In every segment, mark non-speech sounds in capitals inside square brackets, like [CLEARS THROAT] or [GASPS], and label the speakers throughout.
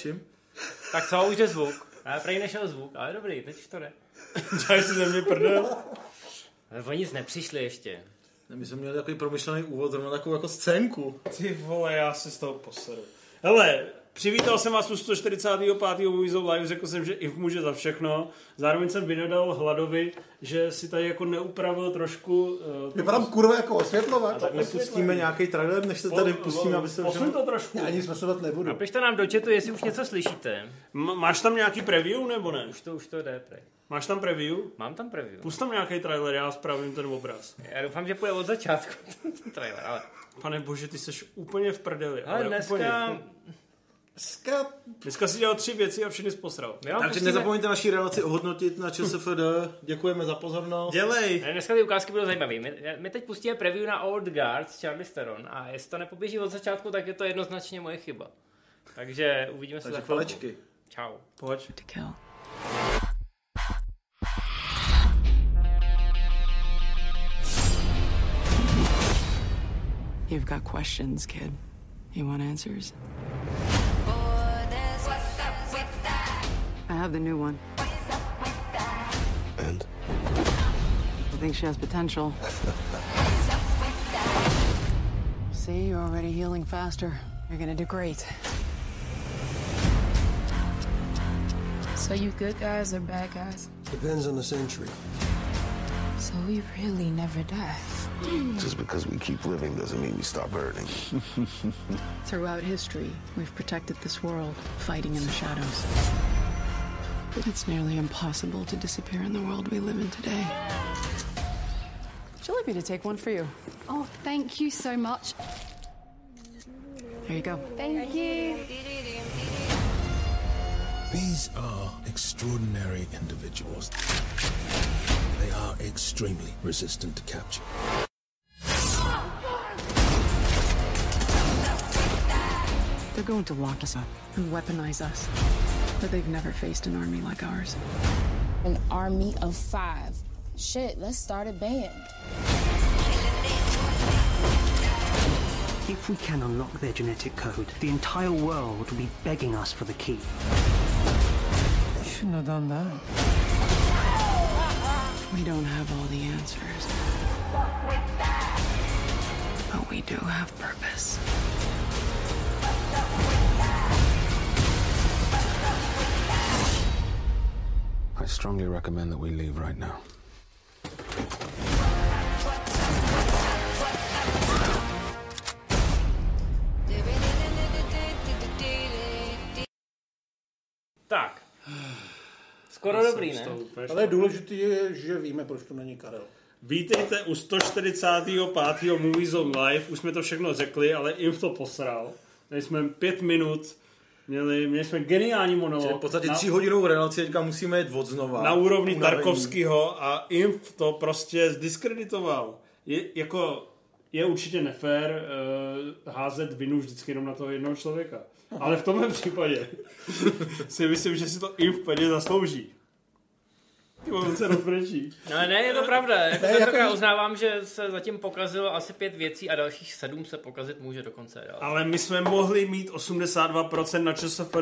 Speaker 1: Čím?
Speaker 2: Tak co, už je zvuk. Já prej nešel zvuk, ale dobrý, teď už to jde. [LAUGHS]
Speaker 3: Děláš si ze mě prdel?
Speaker 2: Ale oni nic nepřišli ještě.
Speaker 1: My jsme měli takový promyšlený úvod, zrovna takovou jako scénku.
Speaker 3: Ty vole, já se z toho poseru. Hele, přivítal jsem vás u 145. Movies Live, řekl jsem, že i může za všechno. Zároveň jsem vynadal Hladovi, že si tady jako neupravil trošku... Uh,
Speaker 4: Vypadám kurva jako osvětlovat.
Speaker 1: Tak nepustíme nějaký trailer, než se tady pustíme, aby se
Speaker 3: Posun to trošku.
Speaker 4: Já ani smyslet nebudu.
Speaker 2: Napište nám do chatu, jestli už něco slyšíte.
Speaker 3: M- máš tam nějaký preview nebo ne?
Speaker 2: Už to, už to jde, prej.
Speaker 3: Máš tam preview?
Speaker 2: Mám tam preview.
Speaker 3: Pust tam nějaký trailer, já spravím ten obraz.
Speaker 2: Já doufám, že půjde od začátku [LAUGHS] ten trailer, ale...
Speaker 3: Pane bože, ty jsi úplně v prdeli.
Speaker 2: Ale dneska...
Speaker 3: Úplně.
Speaker 4: Dneska
Speaker 3: Dneska si dělal tři věci a všechny posral.
Speaker 2: My vám
Speaker 1: Takže
Speaker 2: pustíme-
Speaker 1: nezapomeňte naší relaci ohodnotit na ČSFD. Děkujeme za pozornost.
Speaker 3: Dělej!
Speaker 2: Ne, Dneska ty ukázky budou zajímavé. My, my teď pustíme preview na Old Guard s Charlie Theron a jestli to nepoběží od začátku, tak je to jednoznačně moje chyba. Takže uvidíme se
Speaker 1: Takže
Speaker 2: za chvilku.
Speaker 1: palečky.
Speaker 2: Čau.
Speaker 3: Pojď.
Speaker 5: You've got questions, kid. You want answers? Have the new one.
Speaker 6: And?
Speaker 5: I think she has potential. [LAUGHS] See, you're already healing faster. You're gonna do great.
Speaker 7: So you good guys or bad guys?
Speaker 6: Depends on the century.
Speaker 7: So we really never die. [GASPS]
Speaker 6: Just because we keep living doesn't mean we stop hurting. [LAUGHS]
Speaker 5: Throughout history, we've protected this world, fighting in the shadows. But it's nearly impossible to disappear in the world we live in today. Would you like me to take one for you?
Speaker 8: Oh, thank you so much.
Speaker 5: There you go.
Speaker 8: Thank you.
Speaker 9: These are extraordinary individuals. They are extremely resistant to capture.
Speaker 5: They're going to lock us up and weaponize us. But they've never faced an army like ours.
Speaker 7: An army of five. Shit, let's start a band.
Speaker 10: If we can unlock their genetic code, the entire world will be begging us for the key.
Speaker 5: Shouldn't have done that. We don't have all the answers. But we do have purpose.
Speaker 6: I strongly recommend that we leave right now.
Speaker 2: Tak. Skoro dobrý, ne?
Speaker 4: Ale důležité je, že víme, proč tu není Karel.
Speaker 3: Vítejte u 145. Movies on Live. Už jsme to všechno řekli, ale jim to posral. Tady jsme pět minut, měli, měli jsme geniální monolog.
Speaker 1: Čili v podstatě
Speaker 3: na,
Speaker 1: tří hodinovou relaci teďka musíme jít od znova.
Speaker 3: na úrovni
Speaker 1: Unavení.
Speaker 3: Tarkovského a Inf to prostě zdiskreditoval. Je, jako, je určitě nefér uh, házet vinu vždycky jenom na toho jednoho člověka. Ale v tomhle případě [LAUGHS] si myslím, že si to Inf plně zaslouží. On se rozbrečí.
Speaker 2: No, ne, je to pravda. Jako
Speaker 4: Ne, jako-
Speaker 2: uznávám, že se zatím pokazilo asi pět věcí a dalších sedm se pokazit může dokonce. Jo.
Speaker 3: Ale my jsme mohli mít 82% na ČSFD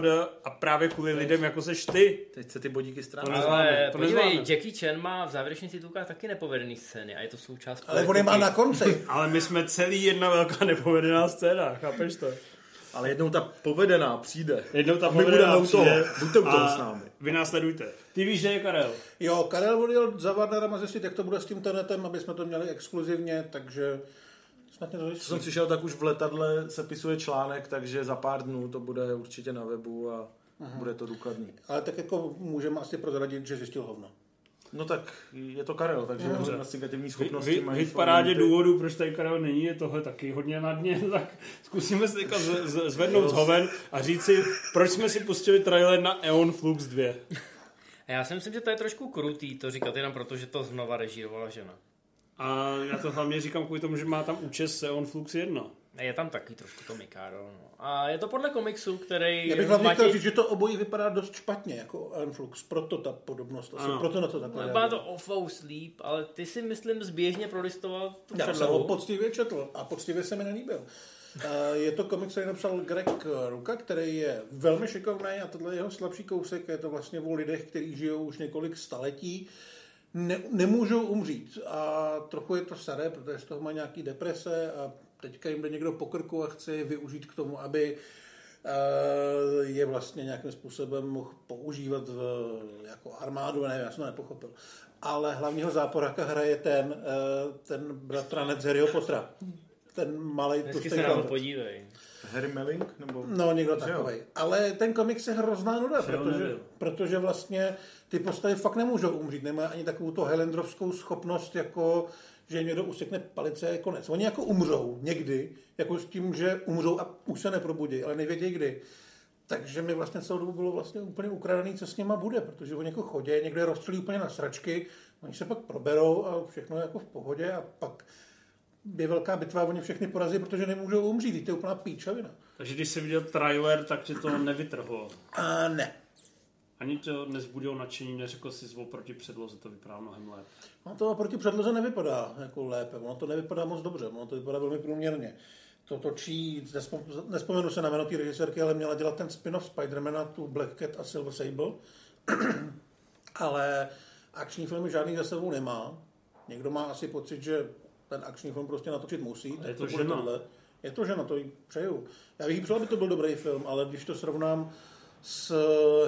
Speaker 3: a právě kvůli lidem, jako seš ty.
Speaker 1: Teď se ty bodíky
Speaker 3: nezvládne,
Speaker 2: Ale
Speaker 3: to
Speaker 2: podívej. Jackie Chan má v závěrečných titulkách taky nepovedený scény a je to součást
Speaker 4: Ale on je má na konci. [LAUGHS]
Speaker 3: Ale my jsme celý jedna velká nepovedená scéna, chápeš to?
Speaker 1: Ale jednou ta povedená přijde.
Speaker 3: Jednou ta
Speaker 1: my
Speaker 3: povedená
Speaker 1: budeme u toho.
Speaker 3: přijde
Speaker 1: Buďte u toho s námi.
Speaker 3: Vy nás sledujte. Ty víš, že je Karel.
Speaker 4: Jo, Karel odjel za Warnerem a zjistit, jak to bude s tím tenetem, aby jsme to měli exkluzivně, takže snad mě to
Speaker 1: Co jsem přišel, tak už v letadle se pisuje článek, takže za pár dnů to bude určitě na webu a bude to důkladný.
Speaker 4: Ale tak jako můžeme asi prozradit, že zjistil hovno.
Speaker 1: No tak je to Karel, takže jeho investigativní
Speaker 3: Vy,
Speaker 1: schopnosti
Speaker 3: vy,
Speaker 1: mají
Speaker 3: vy v parádě důvodů, proč tady Karel není, je tohle taky hodně na dně, [LAUGHS] tak zkusíme si teďka z, z, zvednout z hoven a říct si, proč jsme si pustili trailer na Eon Flux 2.
Speaker 2: A já si myslím, že to je trošku krutý to říkat jenom proto, že to znova režírovala žena.
Speaker 3: A já to hlavně říkám kvůli tomu, že má tam účest Eon Flux 1.
Speaker 2: Je tam taky trošku to Mikado. No. A je to podle komiksu, který
Speaker 4: Já bych hlavně
Speaker 2: Matěj-
Speaker 4: chtěl říct, že to obojí vypadá dost špatně, jako Influx, proto ta podobnost, asi
Speaker 3: Ano.
Speaker 4: proto na to takhle
Speaker 2: Vypadá to awful sleep, ale ty si myslím zběžně prolistoval tu
Speaker 4: Já jsem ho poctivě četl a poctivě se mi nelíbil. Eh, Je to komiks, který napsal Greg Ruka, který je velmi šikovný a tohle je jeho slabší kousek. Je to vlastně o lidech, kteří žijou už několik staletí, ne, nemůžou umřít. A trochu je to staré, protože z toho má nějaký deprese a teďka jim jde někdo po krku a chce je využít k tomu, aby eh, je vlastně nějakým způsobem mohl používat v, jako armádu, nevím, já jsem to nepochopil. Ale hlavního záporáka hraje ten, eh, ten bratranec z Harryho Pottera. Ten malý
Speaker 2: Dnesky se na to podívej.
Speaker 1: Harry Melling? Nebo...
Speaker 4: No, někdo takový. Ale ten komiks je hrozná nuda, protože,
Speaker 3: nebyl.
Speaker 4: protože vlastně ty postavy fakt nemůžou umřít. Nemají ani takovou to Highlanderovskou schopnost, jako že jim někdo usekne palice, je konec. Oni jako umřou někdy, jako s tím, že umřou a už se neprobudí, ale nevědí kdy. Takže mi vlastně celou dobu bylo vlastně úplně ukradený, co s nima bude, protože oni jako chodí, někdo je rozstřelí úplně na sračky, oni se pak proberou a všechno je jako v pohodě a pak je velká bitva a oni všechny porazí, protože nemůžou umřít. To je úplná píčovina.
Speaker 3: Takže když jsi viděl trailer, tak tě to nevytrhlo.
Speaker 4: A ne.
Speaker 3: Ani to nezbudil nadšení, neřekl jsi zvol proti předloze, to vypadá mnohem lépe.
Speaker 4: No to proti předloze nevypadá jako lépe, ono to nevypadá moc dobře, ono to vypadá velmi průměrně. To točí, nespom, nespomenu se na jméno té režisérky, ale měla dělat ten spin-off Spidermana, tu Black Cat a Silver Sable, [CLEARS THROAT] ale akční filmy žádný za sebou nemá. Někdo má asi pocit, že ten akční film prostě natočit musí. tak
Speaker 3: je to
Speaker 4: bude
Speaker 3: žena.
Speaker 4: tohle. Je to žena, to jí přeju. Já bych jí přál, aby to byl dobrý film, ale když to srovnám s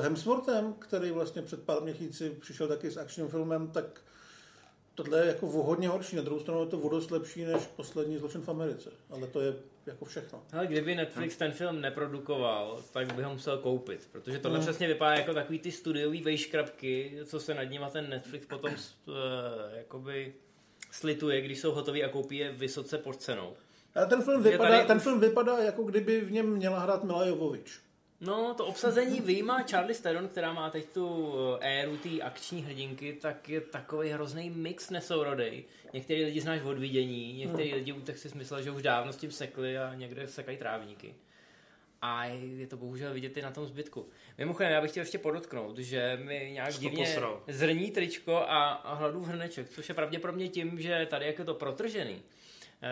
Speaker 4: Hemsworthem, který vlastně před pár měsíci přišel taky s akčním filmem, tak tohle je jako o hodně horší. Na druhou stranu je to o dost lepší než poslední zločin v Americe. Ale to je jako všechno.
Speaker 2: Ale kdyby Netflix ten film neprodukoval, tak by ho musel koupit, protože tohle
Speaker 4: No.
Speaker 2: přesně vypadá jako takový ty studiový vejškrabky, co se nad nima ten Netflix potom uh, jakoby slituje, když jsou hotový a koupí je vysoce pod cenou.
Speaker 4: Ale ten film, vypadá,
Speaker 2: tady-
Speaker 4: ten film vypadá, jako kdyby v něm měla hrát Mila Jovovič.
Speaker 2: No, to obsazení vyjímá Charlie Theron, která má teď tu eh, éru té akční hrdinky, tak je takový hrozný mix nesourodej. Některý lidi znáš od vidění, některý lidi u si myslel, že už dávno s tím sekli a někde sekají trávníky. A je to bohužel vidět i na tom zbytku. Mimochodem, já bych chtěl ještě podotknout, že mi nějak
Speaker 3: Jsi to
Speaker 2: divně
Speaker 3: posral.
Speaker 2: zrní tričko a, a hladu hrneček, což je pravděpodobně tím, že tady jak je to protržený,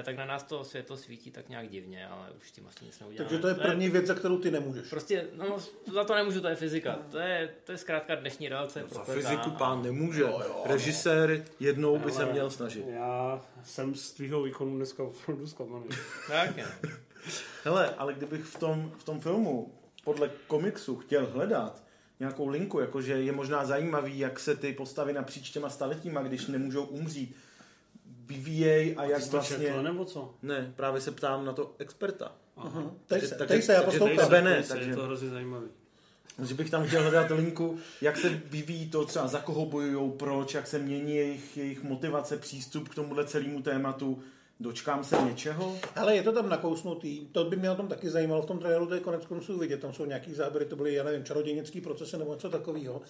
Speaker 2: tak na nás to světlo svítí tak nějak divně, ale už tím asi nic neuděláme.
Speaker 4: Takže to je první věc, za kterou ty nemůžeš.
Speaker 2: Prostě, no, za to nemůžu, to je fyzika. To je, to je zkrátka dnešní relace.
Speaker 1: Za
Speaker 2: prokletá.
Speaker 1: fyziku pán nemůže. Režisér jednou by se měl snažit.
Speaker 3: Já jsem z tvýho výkonu dneska opravdu zklamaný. [LAUGHS]
Speaker 2: Tak, jo.
Speaker 1: Hele, ale kdybych v tom, v tom filmu podle komiksu chtěl hledat nějakou linku, jakože je možná zajímavý, jak se ty postavy napříč těma staletíma, když nemůžou umřít, vyvíjejí a jak
Speaker 3: to
Speaker 1: vlastně...
Speaker 3: četl, nebo co?
Speaker 1: Ne, právě se ptám na to experta.
Speaker 3: Aha.
Speaker 4: Teď
Speaker 1: Takže-
Speaker 4: se,
Speaker 1: takže-
Speaker 4: teď se, já poslouchám.
Speaker 1: tebe ne,
Speaker 3: se,
Speaker 1: takže-
Speaker 3: Je to hrozně zajímavý.
Speaker 1: že bych tam chtěl hledat linku, jak se vyvíjí to třeba, za koho bojují, proč, jak se mění jejich, jejich motivace, přístup k tomuhle celému tématu. Dočkám se něčeho?
Speaker 4: Ale je to tam nakousnutý, to by mě na tom taky zajímalo, v tom traileru to je konec konců vidět, tam jsou nějaký záběry, to byly, já nevím, čarodějnický procesy nebo něco takového.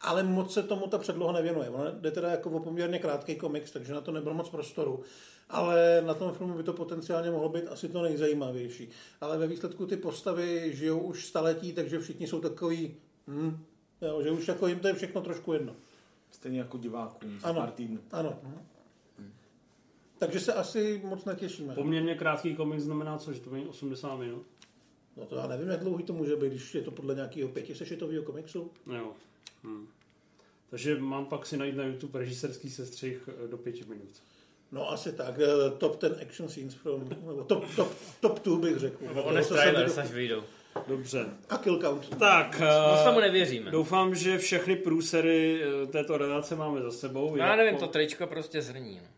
Speaker 4: Ale moc se tomu ta předloha nevěnuje. Ono jde teda jako o poměrně krátký komiks, takže na to nebylo moc prostoru. Ale na tom filmu by to potenciálně mohlo být asi to nejzajímavější. Ale ve výsledku ty postavy žijou už staletí, takže všichni jsou takový, hm, jo, že už jako jim to je všechno trošku jedno.
Speaker 1: Stejně jako divákům z
Speaker 4: Ano.
Speaker 1: pár týdnů.
Speaker 4: Ano. Takže se asi moc netěšíme.
Speaker 3: Poměrně krátký komik znamená co, že to bude 80 minut?
Speaker 4: No to já nevím, jak dlouhý to může být, když je to podle nějakého pětisešitového komiksu.
Speaker 3: Jo. Hm. Takže mám pak si najít na YouTube režisérský sestřih eh, do pěti minut.
Speaker 4: No asi tak, eh, top 10 action scenes from, nebo top, top, top 2 bych řekl.
Speaker 2: Nebo
Speaker 4: To,
Speaker 2: on je
Speaker 4: co jsem
Speaker 2: trailer,
Speaker 4: viděl.
Speaker 2: až vyjdou.
Speaker 3: Dobře.
Speaker 4: A kill count.
Speaker 3: Tak,
Speaker 2: Moc
Speaker 3: eh,
Speaker 2: tomu nevěříme.
Speaker 3: doufám, že všechny průsery této relace máme za sebou.
Speaker 2: Já
Speaker 3: Jak
Speaker 2: nevím,
Speaker 3: po-
Speaker 2: to tričko prostě zrní. No.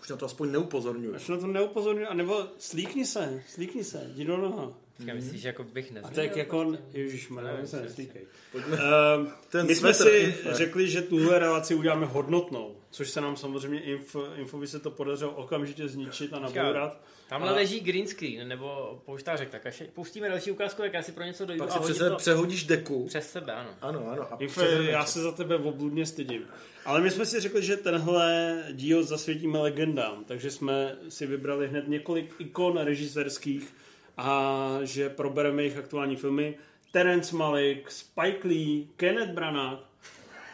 Speaker 1: Už na to aspoň neupozorňuji.
Speaker 3: Až na to neupozorňuji, anebo slíkni se, slíkni se, jdi do noha.
Speaker 2: Říkám, myslíš, že jako bych
Speaker 3: A
Speaker 2: nezrnil?
Speaker 3: tak jako, ježiš,
Speaker 2: Ne,
Speaker 3: se
Speaker 2: přesně.
Speaker 3: neslíkej.
Speaker 1: Pojďme.
Speaker 3: Ehm,
Speaker 1: Ten
Speaker 3: My jsme si
Speaker 1: info.
Speaker 3: řekli, že tuhle relaci uděláme hodnotnou, což se nám samozřejmě inf, Infovi se to podařilo okamžitě zničit a nabourat.
Speaker 2: Tamhle
Speaker 3: A-
Speaker 2: leží green screen, nebo pouštářek, tak až pustíme další ukázku, tak já si pro něco dojdu
Speaker 1: Pak
Speaker 2: a hodím to
Speaker 1: přehodíš deku.
Speaker 2: přes sebe, ano.
Speaker 1: Ano, ano. A
Speaker 3: Info,
Speaker 1: přes
Speaker 3: já se za tebe obludně stydím. Ale my jsme si řekli, že tenhle díl zasvětíme legendám, takže jsme si vybrali hned několik ikon režisérských a že probereme jejich aktuální filmy. Terence Malick, Spike Lee, Kenneth Branagh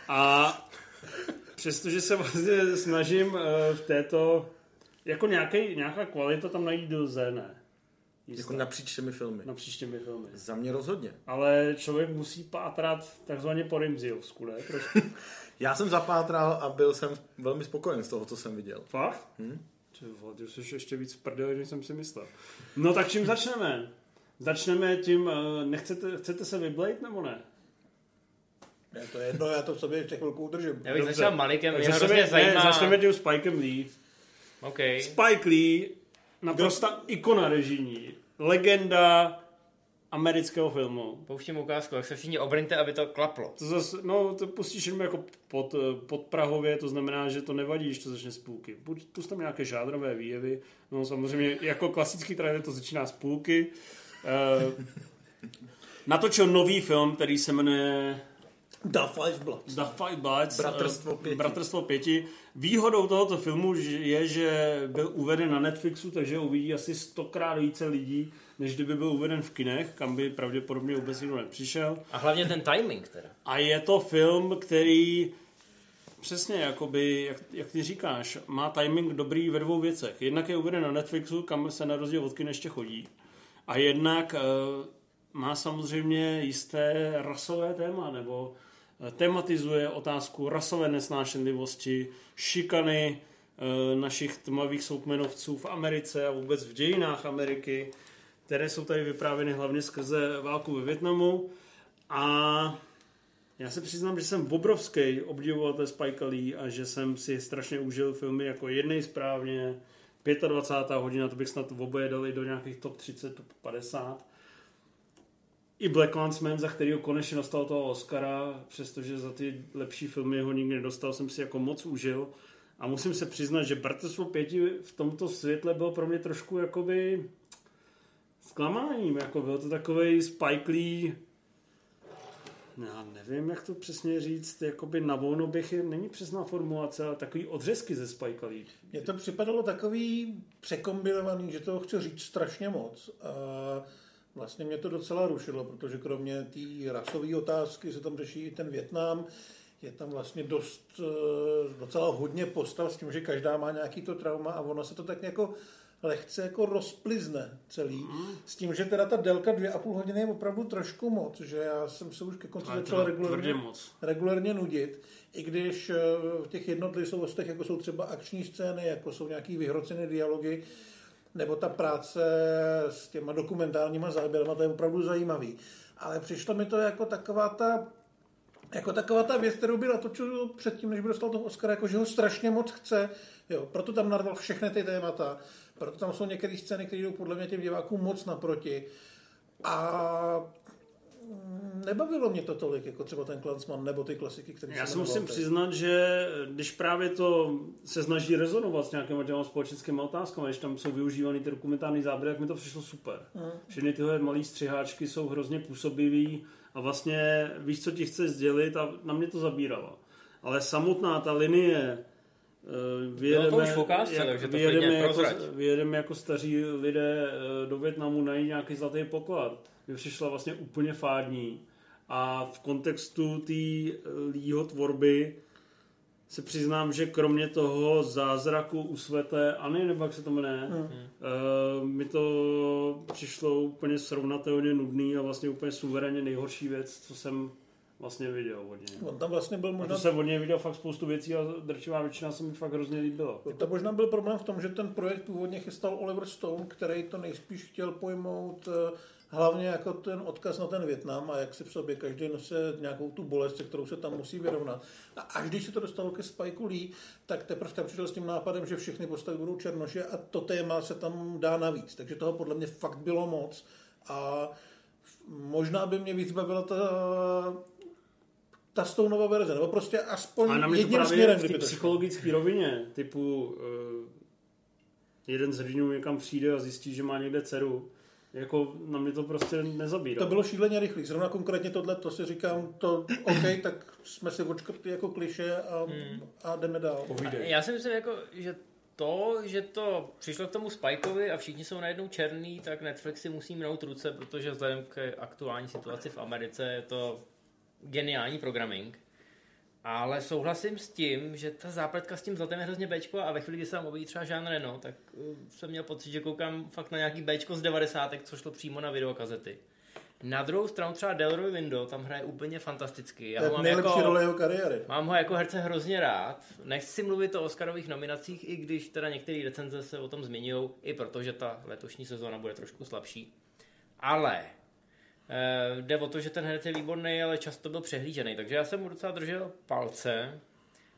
Speaker 3: a přestože se vlastně snažím eh, v této jako nějaký, nějaká kvalita tam najít lze, ne.
Speaker 1: Jako napříč těmi filmy.
Speaker 3: Napříč těmi filmy.
Speaker 1: Za mě rozhodně.
Speaker 3: Ale člověk musí pátrat takzvaně po Rimziovsku, ne? Trošku. [LAUGHS]
Speaker 1: Já jsem zapátral a byl jsem velmi spokojen z toho, co jsem viděl.
Speaker 3: Fakt?
Speaker 1: Hm?
Speaker 3: Ty vole, ty jsi ještě víc v prdeli, než jsem si myslel. No tak čím začneme? Začneme tím, eh, nechcete, chcete se vyblejt nebo ne?
Speaker 4: Je to jedno, já to v sobě ještě chvilku udržím.
Speaker 2: Já bych
Speaker 3: Dobře.
Speaker 2: začal Malikem, mě
Speaker 3: začneme,
Speaker 2: hrozně zajímá...
Speaker 3: ne, začneme tím Spikem Lee.
Speaker 2: OK.
Speaker 3: Spike Lee, naprosta ikona režijní, legenda amerického filmu.
Speaker 2: Pouštím ukázku, jak se všichni obrňte, aby to klaplo.
Speaker 3: To zase, no, to pustíš jenom jako pod, pod Prahově, to znamená, že to nevadí, když to začne z půlky. Buď pust tam nějaké žádrové výjevy, no samozřejmě jako klasický trailer to začíná z půlky. Uh, natočil nový film, který se jmenuje
Speaker 4: The Five Bloods.
Speaker 3: The Five Bloods.
Speaker 1: Bratrstvo
Speaker 3: eh,
Speaker 1: pěti.
Speaker 3: Bratrstvo pěti. Výhodou tohoto filmu je, že byl uveden na Netflixu, takže uvidí asi stokrát více lidí, než kdyby byl uveden v kinech, kam by pravděpodobně vůbec nikdo nepřišel.
Speaker 2: A hlavně ten timing teda.
Speaker 3: A je to film, který přesně, jakoby, jak, jak ty říkáš, má timing dobrý ve dvou věcech. Jednak je uveden na Netflixu, kam se na rozdíl od kin ještě chodí. A jednak uh, má samozřejmě jisté rasové téma, nebo tematizuje otázku rasové nesnášenlivosti, šikany eh, našich tmavých soukmenovců v Americe a vůbec v dějinách Ameriky, které jsou tady vyprávěny hlavně skrze válku ve Větnamu. A já se přiznám, že jsem obrovský obdivovatel Spike Lee a že jsem si strašně užil filmy jako jednej správně, 25. hodina, to bych snad oboje dali do nějakých top 30, top 50. I Black Landsman, za kterýho konečně dostal toho Oscara, přestože za ty lepší filmy ho nikdy nedostal, jsem si jako moc užil. A musím se přiznat, že Bratrstvo pěti v tomto světle byl pro mě trošku jakoby zklamáním. Jako byl to takový Lee, já nevím, jak to přesně říct, jakoby na volno bych je, není přesná formulace, ale takový odřezky ze Spike Lee.
Speaker 4: Mně to připadalo takový překombinovaný, že toho chci říct strašně moc. A vlastně mě to docela rušilo, protože kromě té rasové otázky se tam řeší i ten Větnam. Je tam vlastně dost, eh, docela hodně postav s tím, že každá má nějaký to trauma a ono se to tak jako lehce jako rozplizne celý. S tím, že teda ta délka dvě a půl hodiny je opravdu trošku moc, že já jsem se už ke konci začal
Speaker 3: moc.
Speaker 4: regulérně nudit. I když eh, v těch jednotlivostech, jako jsou třeba akční scény, jako jsou nějaký vyhrocené dialogy, nebo ta práce s těma dokumentárníma záběrama, to je opravdu zajímavý. Ale přišlo mi to jako taková ta jako taková ta věc, kterou by natočil předtím, než by dostal toho Oscara, jako že ho strašně moc chce. Jo, proto tam narval všechny ty témata. Proto tam jsou některé scény, které jdou podle mě těm divákům moc naproti. A nebavilo mě to tolik, jako třeba ten Klansman nebo ty klasiky, které
Speaker 3: Já si musím
Speaker 4: teď.
Speaker 3: přiznat, že když právě to se snaží rezonovat s nějakými těma společenskými otázkami, když tam jsou využívány ty dokumentární záběry, tak mi to přišlo super.
Speaker 4: Mm.
Speaker 3: Všechny tyhle malé střiháčky jsou hrozně působivý a vlastně víš, co ti chce sdělit a na mě to zabíralo. Ale samotná ta linie eh, vyjedeme,
Speaker 2: Bylo to už v ukázce,
Speaker 3: jak-
Speaker 2: takže to
Speaker 3: vyjedeme, jako,
Speaker 2: prozrať.
Speaker 3: vyjedeme jako staří lidé eh, do Větnamu najít nějaký zlatý poklad. Mi přišla vlastně úplně fádní. A v kontextu té Lího tvorby se přiznám, že kromě toho zázraku u svatéAny, nebo jak se to jmenuje,
Speaker 4: Hmm.
Speaker 3: uh, mi to přišlo úplně srovnatelně nudný a vlastně úplně suverénně nejhorší věc, co jsem vlastně viděl od něj.
Speaker 4: On tam vlastně byl
Speaker 3: A
Speaker 4: možná
Speaker 3: to jsem od něj viděl fakt spoustu věcí a drčivá většina se mi fakt hrozně líbila.
Speaker 4: To možná byl problém v tom, že ten projekt původně chystal Oliver Stone, který to nejspíš chtěl pojmout eh, hlavně jako ten odkaz na ten Větnam a jak si v sobě každý nese nějakou tu bolest, se kterou se tam musí vyrovnat. A až když se to dostalo ke Spike Lee, tak teprve tam přišel s tím nápadem, že všechny postavy budou černoši a to téma se tam dá navíc. Takže toho podle mě fakt bylo moc. A možná by mě víc bavila ta ta Stoneova verze, nebo prostě aspoň
Speaker 3: A na mě to
Speaker 4: jedním
Speaker 3: právě
Speaker 4: směrem,
Speaker 3: v té
Speaker 4: to
Speaker 3: psychologické rovině, typu uh, jeden z hrdinů někam přijde a zjistí, že má někde dceru, jako na mě to prostě nezabírá.
Speaker 4: To bylo šíleně rychlý. Zrovna konkrétně tohle, to si říkám, to OK, tak jsme si očkrtli jako kliše a,
Speaker 2: Hmm.
Speaker 4: a jdeme dál.
Speaker 2: A Já si myslím, jako, že to, že to přišlo k tomu Spikeovi a všichni jsou najednou černý, tak Netflix si musí mnout ruce, protože vzhledem k aktuální situaci v Americe je to geniální programming. Ale souhlasím s tím, že ta zápletka s tím zlatem je hrozně Bčko a ve chvíli, kdy se tam objeví třeba Jean Reno, tak uh, jsem měl pocit, že koukám fakt na nějaký Bčko z 90. co šlo přímo na videokazety. Na druhou stranu třeba Delroy Window tam hraje úplně fantasticky. Já
Speaker 4: To
Speaker 2: mám
Speaker 4: nejlepší
Speaker 2: jako,
Speaker 4: role jeho kariéry.
Speaker 2: Mám ho jako herce hrozně rád. Nechci mluvit o Oscarových nominacích, i když teda některé recenze se o tom zmiňují, i protože ta letošní sezóna bude trošku slabší. Ale eh, jde o to, že ten herec je výborný, ale často byl přehlížený, takže já jsem mu docela držel palce.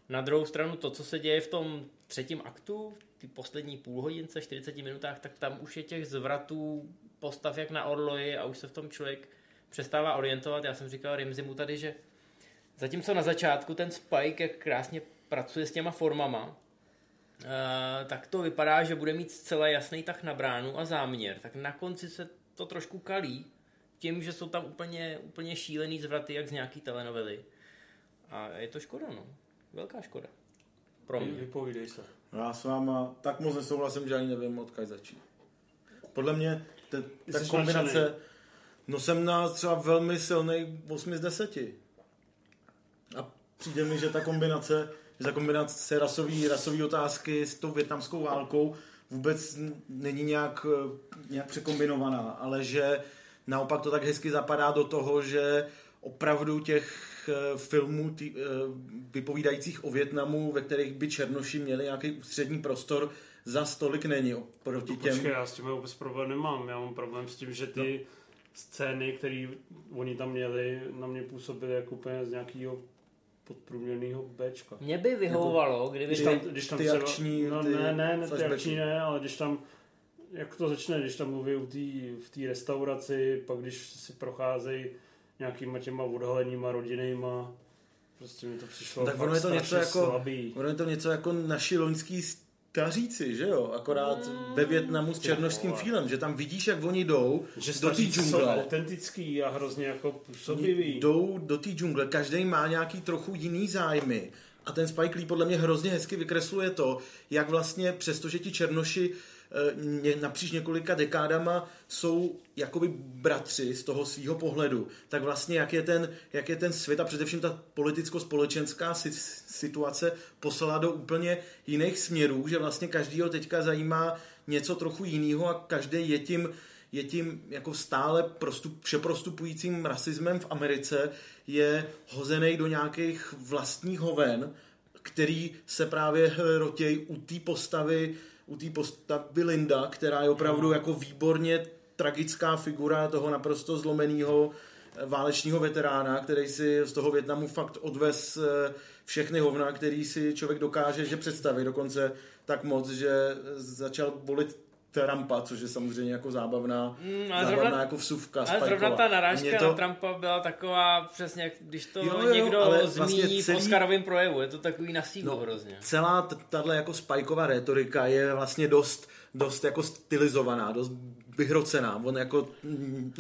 Speaker 2: Na druhou stranu to, co se děje v tom třetím aktu, ty poslední půl hodince, 40 minutách, tak tam už je těch zvratů postav jak na orloji a už se v tom člověk přestává orientovat. Já jsem říkal Rimzimu tady, že zatímco na začátku ten Spike, jak krásně pracuje s těma formama, eh, tak to vypadá, že bude mít zcela jasný tak na bránu a záměr. Tak na konci se to trošku kalí tím, že jsou tam úplně, úplně šílený zvraty, jak z nějaký telenovely. A je to škoda, no. Velká škoda. Pro mě.
Speaker 3: Vypovídej se.
Speaker 1: Já s váma tak moc nesouhlasím, že ani nevím, odkud začít. Podle mě te, ta
Speaker 3: jsi
Speaker 1: kombinace,
Speaker 3: nadšený.
Speaker 1: no jsem na třeba velmi silný 8 z 10. A přijde mi, že ta kombinace, že ta kombinace rasový, rasový otázky s tou větnamskou válkou vůbec není nějak, eh, nějak překombinovaná, ale že naopak to tak hezky zapadá do toho, že opravdu těch eh, filmů tý, eh, vypovídajících o Větnamu, ve kterých by Černoši měli nějaký ústřední prostor, za stolik není oproti těm...
Speaker 3: Počkej, já s tím vůbec problém nemám. Já mám problém s tím, že ty no. scény, které oni tam měli, na mě působily jako úplně z nějakého podprůměrného Bčka.
Speaker 2: Mě by vyhovovalo, kdyby...
Speaker 3: Když tam, když tam
Speaker 1: ty
Speaker 3: třeba,
Speaker 1: akční,
Speaker 3: no,
Speaker 1: ty
Speaker 3: ne, ne, ne, ty akční ne, ale když tam, jak to začne, když tam mluví tý, v té restauraci, pak když si procházejí nějakýma těma odhaleníma rodinnýma, prostě mi to přišlo
Speaker 1: tak
Speaker 3: fakt
Speaker 1: ono je to něco jako,
Speaker 3: slabý.
Speaker 1: ono je to něco jako naši loňský staříci, že jo? Akorát ve Větnamu s černošským filmem, že tam vidíš, jak oni jdou
Speaker 3: Že
Speaker 1: do té
Speaker 3: staříci jsou
Speaker 1: džungle.
Speaker 3: autentický a hrozně jako působivý.
Speaker 1: Jdou do té džungle, každý má nějaký trochu jiný zájmy. A ten Spike Lee podle mě hrozně hezky vykresluje to, jak vlastně, přestože ti černoši ně- napříč několika dekádama jsou jakoby bratři z toho svého pohledu, tak vlastně jak je ten, jak je ten svět a především ta politicko-společenská si- situace poslala do úplně jiných směrů, že vlastně každýho teďka zajímá něco trochu jiného a každý je tím, je tím jako stále prostup, všeprostupujícím rasismem v Americe je hozený do nějakých vlastních hoven, který se právě rotějí u té postavy, u té postavy Linda, která je opravdu jako výborně tragická figura toho naprosto zlomeného válečního veterána, který si z toho Větnamu fakt odvez eh, všechny hovna, který si člověk dokáže že představit, dokonce tak moc, že začal bolit Trumpa, což je samozřejmě jako zábavná,
Speaker 2: Mm, ale
Speaker 1: zábavná
Speaker 2: zrovna-
Speaker 1: jako vsuvka
Speaker 2: Ale zrovna
Speaker 1: spajková.
Speaker 2: ta narážka
Speaker 1: to-
Speaker 2: na Trumpa byla taková přesně, když to
Speaker 1: Jo, jo,
Speaker 2: někdo
Speaker 1: ale
Speaker 2: zmíní
Speaker 1: vlastně
Speaker 2: v
Speaker 1: celý-
Speaker 2: Oscarovém projevu. Je to takový na sílu
Speaker 1: No,
Speaker 2: hrozně.
Speaker 1: celá tahle jako spajková retorika je vlastně dost, dost jako stylizovaná, dost vyhrocená. On, jako,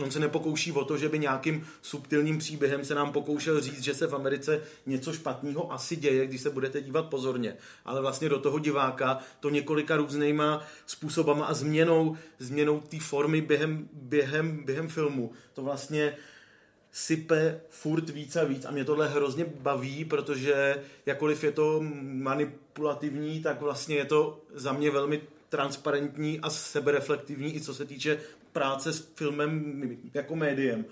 Speaker 1: on se nepokouší o to, že by nějakým subtilním příběhem se nám pokoušel říct, že se v Americe něco špatného asi děje, když se budete dívat pozorně. Ale vlastně do toho diváka to několika různýma způsobama a změnou, změnou té formy během, během, během filmu. To vlastně sype furt víc a víc a mě tohle hrozně baví, protože jakkoliv je to manipulativní, tak vlastně je to za mě velmi transparentní a sebereflektivní i co se týče práce s filmem jako médiem.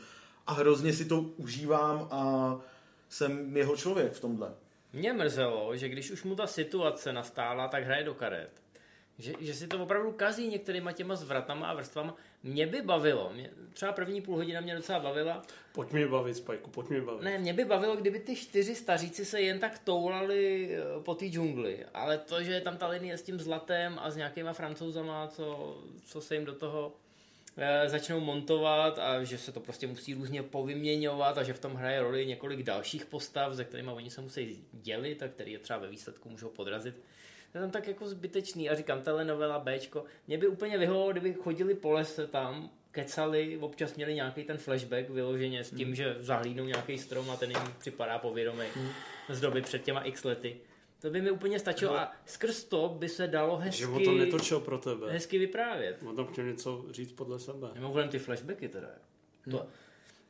Speaker 1: A hrozně si to užívám a jsem jeho člověk v tomhle.
Speaker 2: Mě mrzelo, že když už mu ta situace nastála, tak hraje do karet. Že, že si to opravdu kazí některýma těma zvratama a vrstvama. Mě by bavilo, mě, třeba první půl hodina mě docela bavila,
Speaker 3: Pojď mě bavit, Spajku, pojď mě bavit.
Speaker 2: Ne, mě by bavilo, kdyby ty čtyři staříci se jen tak toulali eh, po té džungli. Ale to, že je tam ta linie s tím zlatem a s nějakýma francouzama, co, co se jim do toho eh, začnou montovat a že se to prostě musí různě povyměňovat a že v tom hraje roli několik dalších postav, se kterými oni se musí dělit a který je třeba ve výsledku můžou podrazit. Je tam tak jako zbytečný a říkám, telenovela Bčko. Mě by úplně vyhovovalo, kdyby chodili po lese tam, kecali, občas měli nějaký ten flashback vyloženě s tím,
Speaker 3: Hmm.
Speaker 2: že zahlídnou nějaký strom a ten jim připadá povědomý z doby před těma x lety. To by mi úplně stačilo a skrz to by se dalo hezky,
Speaker 3: Že on to netočil pro tebe.
Speaker 2: hezky vyprávět.
Speaker 3: On tam chtěl něco říct podle sebe.
Speaker 2: Mimochodem ty flashbacky teda. To,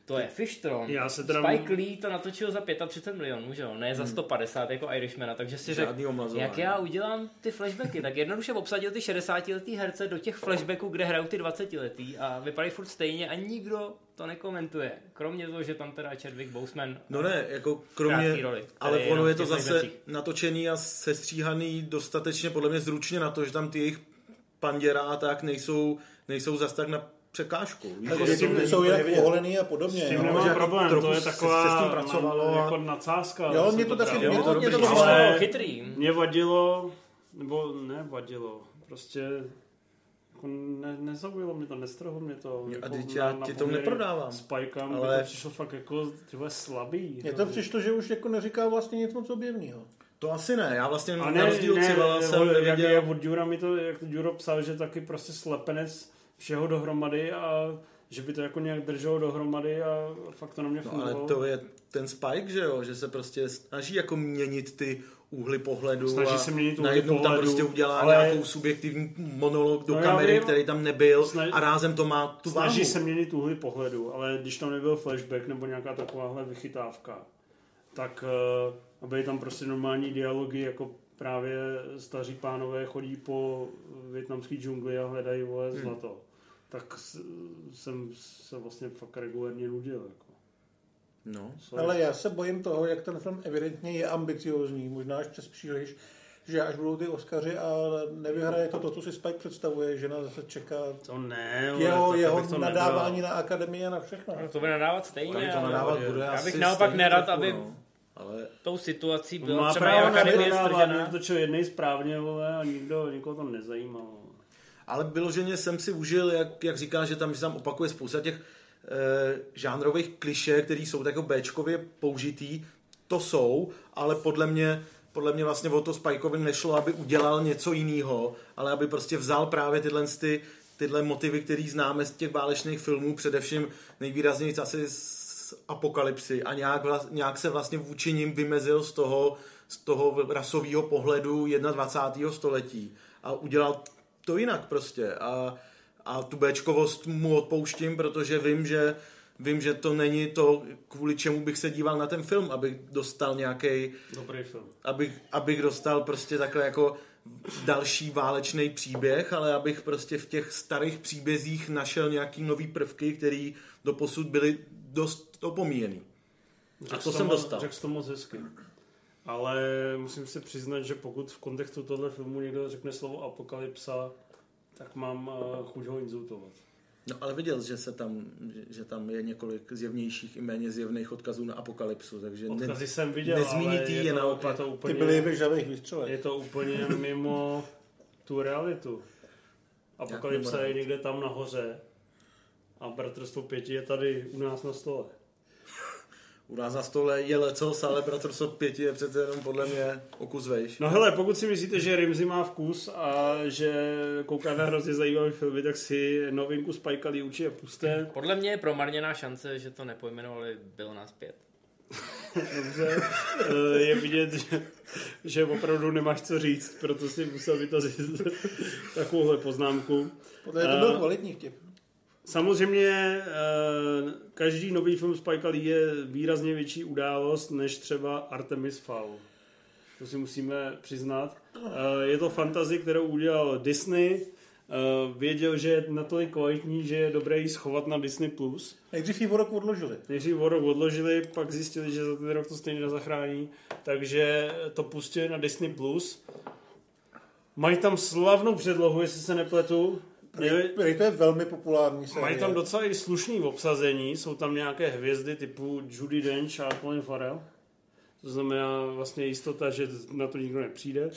Speaker 2: To je Fishtron.
Speaker 3: Já se teda-
Speaker 2: Spike Lee to natočil za 35 milionů, že jo? Ne za 150 jako Irishmana, takže si řekl, jak já udělám ty flashbacky, tak jednoduše obsadil ty 60-letý herce do těch flashbacků, kde hrajou ty 20-letý a vypadají furt stejně a nikdo to nekomentuje. Kromě toho, že tam teda Chadwick Boseman
Speaker 1: No ne, jako kromě,
Speaker 2: roli,
Speaker 1: ale ono je to zase
Speaker 2: flashbackích.
Speaker 1: natočený a sestříhaný dostatečně podle mě zručně na to, že tam ty jejich panděra a tak nejsou, nejsou zas tak na překážku. Víš,
Speaker 4: Jako
Speaker 1: že
Speaker 4: s tím jsou jak poholený a podobně.
Speaker 3: S tím
Speaker 4: no.
Speaker 3: nemám
Speaker 1: že jako
Speaker 3: problém, to je
Speaker 1: se-
Speaker 3: taková
Speaker 1: se s tím pracovalo
Speaker 3: na-
Speaker 1: a-
Speaker 3: jako nadsázka.
Speaker 4: Jo, mě to taky- mě to
Speaker 2: mě to
Speaker 3: Ale
Speaker 2: chytrý.
Speaker 3: Mě vadilo, nebo ne vadilo, prostě jako ne, nezaujalo mě to, nestrhlo mě to.
Speaker 1: A
Speaker 3: jako
Speaker 1: teď já ti to neprodávám.
Speaker 3: S Pikem, ale... To přišlo fakt jako tyhle slabý.
Speaker 4: Mně to přišlo, že už jako neříká vlastně nic moc objevného.
Speaker 1: To asi ne, já vlastně
Speaker 3: A
Speaker 1: na
Speaker 3: ne,
Speaker 1: rozdíl od
Speaker 3: ne,
Speaker 1: Civala
Speaker 3: ne,
Speaker 1: jsem
Speaker 3: jak,
Speaker 1: nevěděl.
Speaker 3: jak od Dura mi to, jak to Duro psal, že taky prostě slepenec všeho dohromady a že by to jako nějak drželo dohromady a fakt to na mě
Speaker 1: No ale
Speaker 3: fungovalo.
Speaker 1: to je ten Spike, že jo, že se prostě snaží jako měnit ty úhly pohledu
Speaker 3: Snaží
Speaker 1: a
Speaker 3: se měnit úhly
Speaker 1: najednou tam
Speaker 3: pohledu,
Speaker 1: prostě udělá
Speaker 3: ale-
Speaker 1: nějakou subjektivní monolog do
Speaker 3: No
Speaker 1: kamery,
Speaker 3: vím.
Speaker 1: který tam nebyl
Speaker 3: Snaž-
Speaker 1: a rázem to má tu váhu.
Speaker 3: Snaží se měnit úhly pohledu, ale když tam nebyl flashback nebo nějaká takováhle vychytávka, tak uh, byly tam prostě normální dialogy, jako právě staří pánové chodí po větnamský džungli a hledají vole
Speaker 1: Hmm.
Speaker 3: zlato. Tak jsem se vlastně fakt regulárně nudil. Jako.
Speaker 1: No.
Speaker 3: Sorry.
Speaker 4: Ale já se bojím toho, jak ten film evidentně je ambiciozní, možná až přes příliš, že až budou ty Oscaři a nevyhraje to, to co si Spike představuje, že nás zase čeká
Speaker 3: To ne, ale
Speaker 4: jeho,
Speaker 3: tak
Speaker 4: jeho
Speaker 3: to
Speaker 4: nadávání
Speaker 3: nebral.
Speaker 4: na akademii a na všechno.
Speaker 2: No, to bude nadávat stejně.
Speaker 1: To nadávat bude
Speaker 2: já
Speaker 1: asi
Speaker 2: bych naopak nerad,
Speaker 1: trochu,
Speaker 2: aby
Speaker 1: no. Ale
Speaker 2: tou situací byla
Speaker 3: má
Speaker 2: třeba i
Speaker 3: právo na
Speaker 2: akademie
Speaker 3: vyhrávat,
Speaker 2: stržená.
Speaker 3: to čo jednej správně, vole, a nikdo, nikoho to nezajímalo.
Speaker 1: Ale vyloženě jsem si užil, jak, jak říká, že tam, že tam opakuje spousta těch e, žánrových kliše, které jsou tak jako Bčkově použitý. To jsou, ale podle mě, podle mě vlastně o to Spikeovi nešlo, aby udělal něco jiného, ale aby prostě vzal právě tyhle, ty, tyhle motivy, které známe z těch válečných filmů, především nejvýrazněji asi z apokalypsy a nějak, nějak se vlastně vůči nim vymezil z toho, z toho rasového pohledu 21. století a udělal to jinak prostě a, a tu Bčkovost mu odpouštím, protože vím, že vím, že to není to, kvůli čemu bych se díval na ten film, abych dostal nějaký,
Speaker 3: Dobrý film.
Speaker 1: abych, abych dostal prostě takhle jako další válečný příběh, ale abych prostě v těch starých příbězích našel nějaký nový prvky, které doposud byly dost opomíjený. A to jsem dostal.
Speaker 3: Řekl to moc hezky. Ale musím si přiznat, že pokud v kontextu tohle filmu někdo řekne slovo apokalypsa, tak mám uh, chuť ho insultovat.
Speaker 1: No ale viděl, že se tam, že- tam je několik zjevnějších i méně zjevných odkazů na apokalypsu, takže
Speaker 3: Odkazy jsem viděl,
Speaker 1: nezmínit
Speaker 3: ale
Speaker 1: jí
Speaker 3: je,
Speaker 1: je
Speaker 3: to,
Speaker 1: naopak.
Speaker 3: je to úplně,
Speaker 4: Ty byly v žavých výstřelech.
Speaker 3: je to úplně [LAUGHS] mimo tu realitu. Apokalypsa
Speaker 1: mimo
Speaker 3: je někde tam nahoře a Bratrstvo pěti je tady u nás na stole.
Speaker 1: U nás na stole je lecos, ale Bratrstvo 5 je přece jenom podle mě o kus vejš.
Speaker 3: No hele, pokud si myslíte, že Rimzy má vkus a že kouká na hrozně zajímavý filmy, tak si novinku Spike Lee určitě puste.
Speaker 2: Podle mě je promarněná šance, že to nepojmenovali Bylo nás pět.
Speaker 3: Dobře. Eh, Je vidět, že, že opravdu nemáš co říct, proto si musel vytazit [LAUGHS] takovouhle poznámku.
Speaker 4: Podle mě to byl
Speaker 3: Eh,
Speaker 4: kvalitní vtip.
Speaker 3: Samozřejmě eh, každý nový film Spike Lee je výrazně větší událost než třeba Artemis Fowl. To si musíme přiznat. Eh, Je to fantazi, kterou udělal Disney. Eh, Věděl, že je natolik kvalitní, že je dobré ji schovat na Disney+. Plus.
Speaker 4: Nejdřív ji o rok odložili.
Speaker 3: Ji o rok odložili, pak zjistili, že za ten rok to stejně nezachrání, takže to pustili na Disney+. Plus. Mají tam slavnou předlohu, jestli se nepletu.
Speaker 4: Prej to je velmi populární série.
Speaker 3: Mají tam docela i slušný obsazení, jsou tam nějaké hvězdy typu Judy Dench a Colin Farrell. To znamená vlastně jistota, že na to nikdo nepřijde.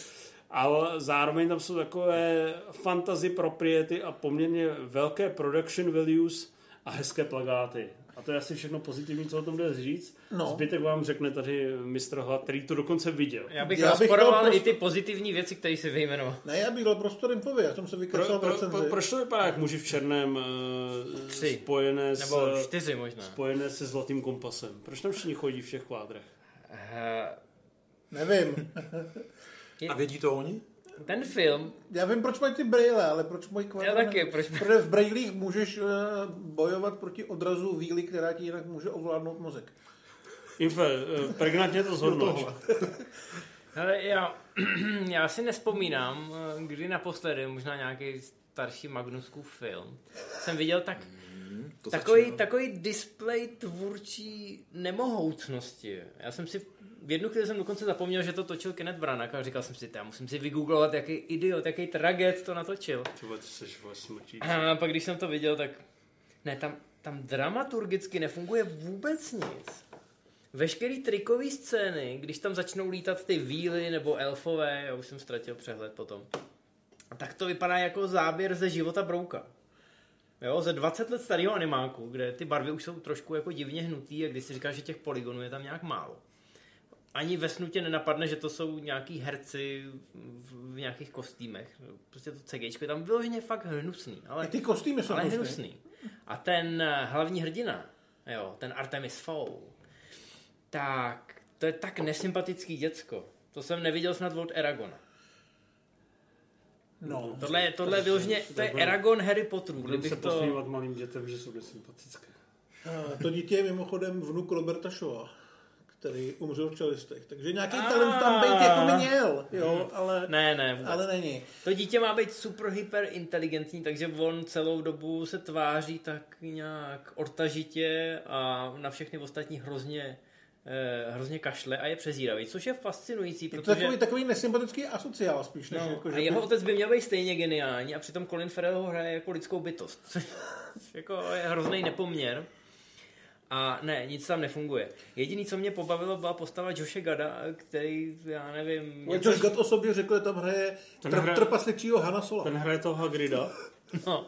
Speaker 3: Ale zároveň tam jsou takové fantasy propriety a poměrně velké production values a hezké plagáty. A to je asi všechno pozitivní, co o tom jde říct.
Speaker 4: No.
Speaker 3: Zbytek vám řekne tady mistr Hlad, který to dokonce viděl.
Speaker 2: Já bych
Speaker 4: Já bych
Speaker 2: rozporoval
Speaker 4: dal
Speaker 2: i ty pozitivní věci, které si vyjmenoval.
Speaker 4: Ne, já bych dal prostor Impovi, já jsem se
Speaker 3: Pro,
Speaker 4: vykacal v
Speaker 3: pro,
Speaker 4: recenzi.
Speaker 3: pro, proč to vypadá jak muži v černém uh,
Speaker 2: Tři.
Speaker 3: spojené s,
Speaker 2: Nebo čtyři možná.
Speaker 3: spojené se zlatým kompasem? Proč tam všichni chodí v těch kvádrech?
Speaker 2: Eh,
Speaker 4: Nevím.
Speaker 1: A vědí to oni?
Speaker 2: Ten film...
Speaker 4: Já vím, proč mají ty brýle, ale proč mají
Speaker 2: Já taky, proč...
Speaker 4: Protože v brýlích můžeš uh, bojovat proti odrazu víly, která ti jinak může ovládnout mozek.
Speaker 3: Infe, uh, pregnantně to zhodnoč.
Speaker 2: Ale [LAUGHS] já, [CLEARS THROAT] já si nespomínám, eh, kdy naposledy, možná nějaký starší Magnuskův film, jsem viděl tak
Speaker 1: to
Speaker 2: takový,
Speaker 1: začíná.
Speaker 2: takový display tvůrčí nemohoucnosti. Já jsem si v jednu chvíli jsem dokonce zapomněl, že to točil Kenneth Branagh a říkal jsem si, já musím si vygooglovat, jaký idiot, jaký traget to natočil.
Speaker 3: Ty vole, ty seš smrčí.
Speaker 2: A pak když jsem to viděl, tak ne, tam, tam dramaturgicky nefunguje vůbec nic. Veškerý trikový scény, když tam začnou lítat ty víly nebo elfové, já už jsem ztratil přehled potom, tak to vypadá jako záběr ze života Brouka. Jo, ze 20 let starého animáku, kde ty barvy už jsou trošku jako divně hnutý a když si říkáš, že těch polygonů je tam nějak málo. Ani ve snu tě nenapadne, že to jsou nějaký herci v, nějakých kostýmech. Prostě to CGčko je tam vyloženě fakt hnusný. Ale,
Speaker 4: I ty kostýmy jsou
Speaker 2: ale
Speaker 4: hnusný.
Speaker 2: hnusný. A ten eh, hlavní hrdina, jo, ten Artemis Fowl, tak to je tak nesympatický děcko. To jsem neviděl snad od Eragona.
Speaker 4: No.
Speaker 2: Tohle, je- tohle je vyloženě, to je Eragon Harry Potterů.
Speaker 3: Budeme se
Speaker 2: to...
Speaker 3: posmívat malým dětem, že jsou nesympatické.
Speaker 4: A to dítě je mimochodem vnuk Roberta Shawa, který umřel v čelistech. Takže nějaký talent tam být jako měl, jo, ale,
Speaker 2: Ne, ne, vůbec.
Speaker 4: ale není.
Speaker 2: To dítě má být super hyper inteligentní, takže on celou dobu se tváří tak nějak ortažitě a na všechny ostatní hrozně, hrozně kašle a je přezíravý, což je fascinující,
Speaker 4: Je to
Speaker 2: protože...
Speaker 4: takový, takový nesympatický asociál spíš, než
Speaker 2: No,
Speaker 4: jako,
Speaker 2: a
Speaker 4: že
Speaker 2: jeho
Speaker 4: by-
Speaker 2: otec by měl být stejně geniální a přitom Colin Farrell ho hraje jako lidskou bytost. [LAUGHS] Což jako je hrozný nepoměr. A ne, nic tam nefunguje. Jediný, co mě pobavilo, byla postava Joshe Gada, který, já nevím... Něco-
Speaker 4: Josh Gad o sobě řekl, že tam hraje
Speaker 3: Ten
Speaker 4: tr-
Speaker 3: hraje-
Speaker 4: trpasličího Hanna Sola.
Speaker 3: Ten hraje toho Hagrida.
Speaker 2: No.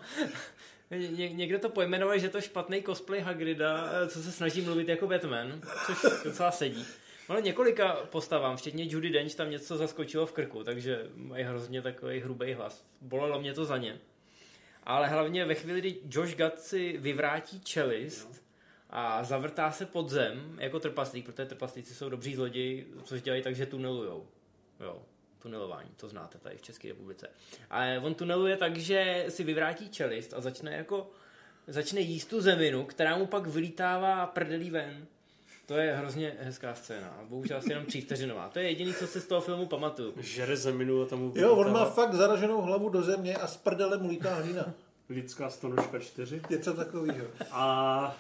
Speaker 2: Ně, někde to pojmenovali, že to špatný cosplay Hagrida, eh, co se snaží mluvit jako Batman, což docela sedí. Ale několika postavám, včetně Judy Dench, tam něco zaskočilo v krku, takže mají hrozně takový hrubý hlas. Bolelo mě to za ně. Ale hlavně ve chvíli, kdy Josh Gad si vyvrátí čelist a zavrtá se pod zem jako trpaslík, protože trpaslíci jsou dobří zloději, což dělají tak, že tunelujou. Jo, tunelování, to znáte tady v České republice. Ale on tuneluje tak, že si vyvrátí čelist a začne jako začne jíst tu zeminu, která mu pak vylítává prdelí ven. To je hrozně hezká scéna. A Bohužel asi jenom třívteřinová. To je jediný, co si z toho filmu pamatuju.
Speaker 3: Žere zeminu a tam mu
Speaker 4: Jo, on má fakt zaraženou hlavu do země a z prdele mu lítá hlína.
Speaker 3: Lidská stonožka 4.
Speaker 4: Něco takového.
Speaker 3: A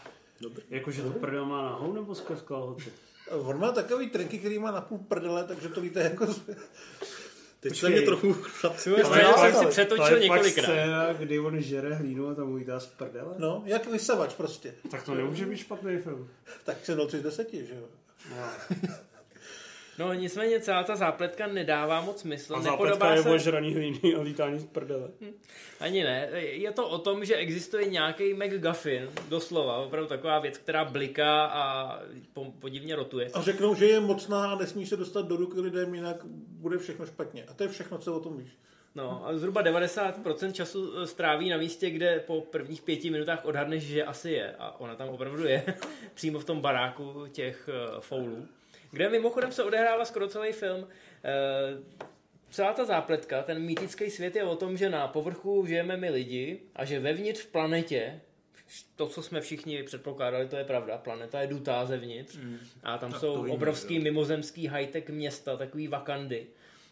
Speaker 3: jakože to prdel má nahou nebo skrz kalhoty?
Speaker 4: On má takový trenky, který má na půl prdele, takže to lítá jako... z-
Speaker 1: Teď se mě trochu chlapci.
Speaker 2: scénu jsem si
Speaker 3: to je
Speaker 2: přetočil
Speaker 3: fakt
Speaker 2: několikrát.
Speaker 3: scéna, kdy on žere hlínu a tam mu lítá z prdele?
Speaker 4: No, jak vysavač prostě.
Speaker 3: Tak to nemůže být špatný film.
Speaker 4: Tak se do 3 z 10, že jo?
Speaker 2: No nicméně celá ta zápletka nedává moc smysl.
Speaker 3: A zápletka je
Speaker 2: se...
Speaker 3: ožraný hlíny a lítání z prdele.
Speaker 2: Ani ne. Je to o tom, že existuje nějaký McGuffin, doslova, opravdu taková věc, která bliká a po- podivně rotuje.
Speaker 4: A řeknou, že je mocná a nesmí se dostat do ruky lidem, jinak bude všechno špatně. A to je všechno, co o tom víš.
Speaker 2: No a zhruba 90% času eh, stráví na místě, kde po prvních pěti minutách odhadneš, že asi je. A ona tam opravdu je. [LAUGHS] Přímo v tom baráku těch uh, foulů. Kde mimochodem se odehrává skoro celý film. Uh, celá ta zápletka, ten mýtický svět je o tom, že na povrchu žijeme my lidi a že vevnitř v planetě to, co jsme všichni předpokládali, to je pravda. Planeta je dutá zevnitř. Mm. A tam
Speaker 1: Tak
Speaker 2: jsou obrovský
Speaker 1: jo.
Speaker 2: mimozemský high-tech města, takový vakandy,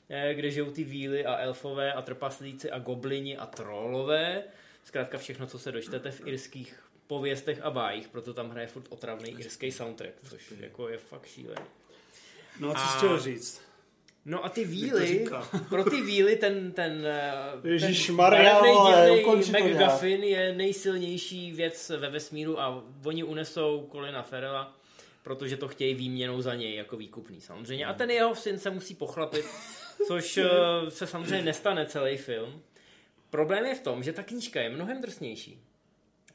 Speaker 2: eh, kde žijou ty víly a elfové a trpaslíci a goblini a trollové. Zkrátka všechno, co se dočtete v irských pověstech a bájích, proto tam hraje furt otravný irský soundtrack, což jako je fakt šílený.
Speaker 3: No a co
Speaker 2: A-
Speaker 3: chtěl říct?
Speaker 2: No a ty víly, [LAUGHS] pro ty víly ten, ten, eh,
Speaker 3: ukonči to
Speaker 2: McGuffin je nejsilnější věc ve vesmíru a oni unesou Colina Farrella, protože to chtějí výměnou za něj jako výkupný samozřejmě. A ten jeho syn se musí pochlapit, [LAUGHS] což eh, se samozřejmě nestane celý film. Problém je v tom, že ta knížka je mnohem drsnější,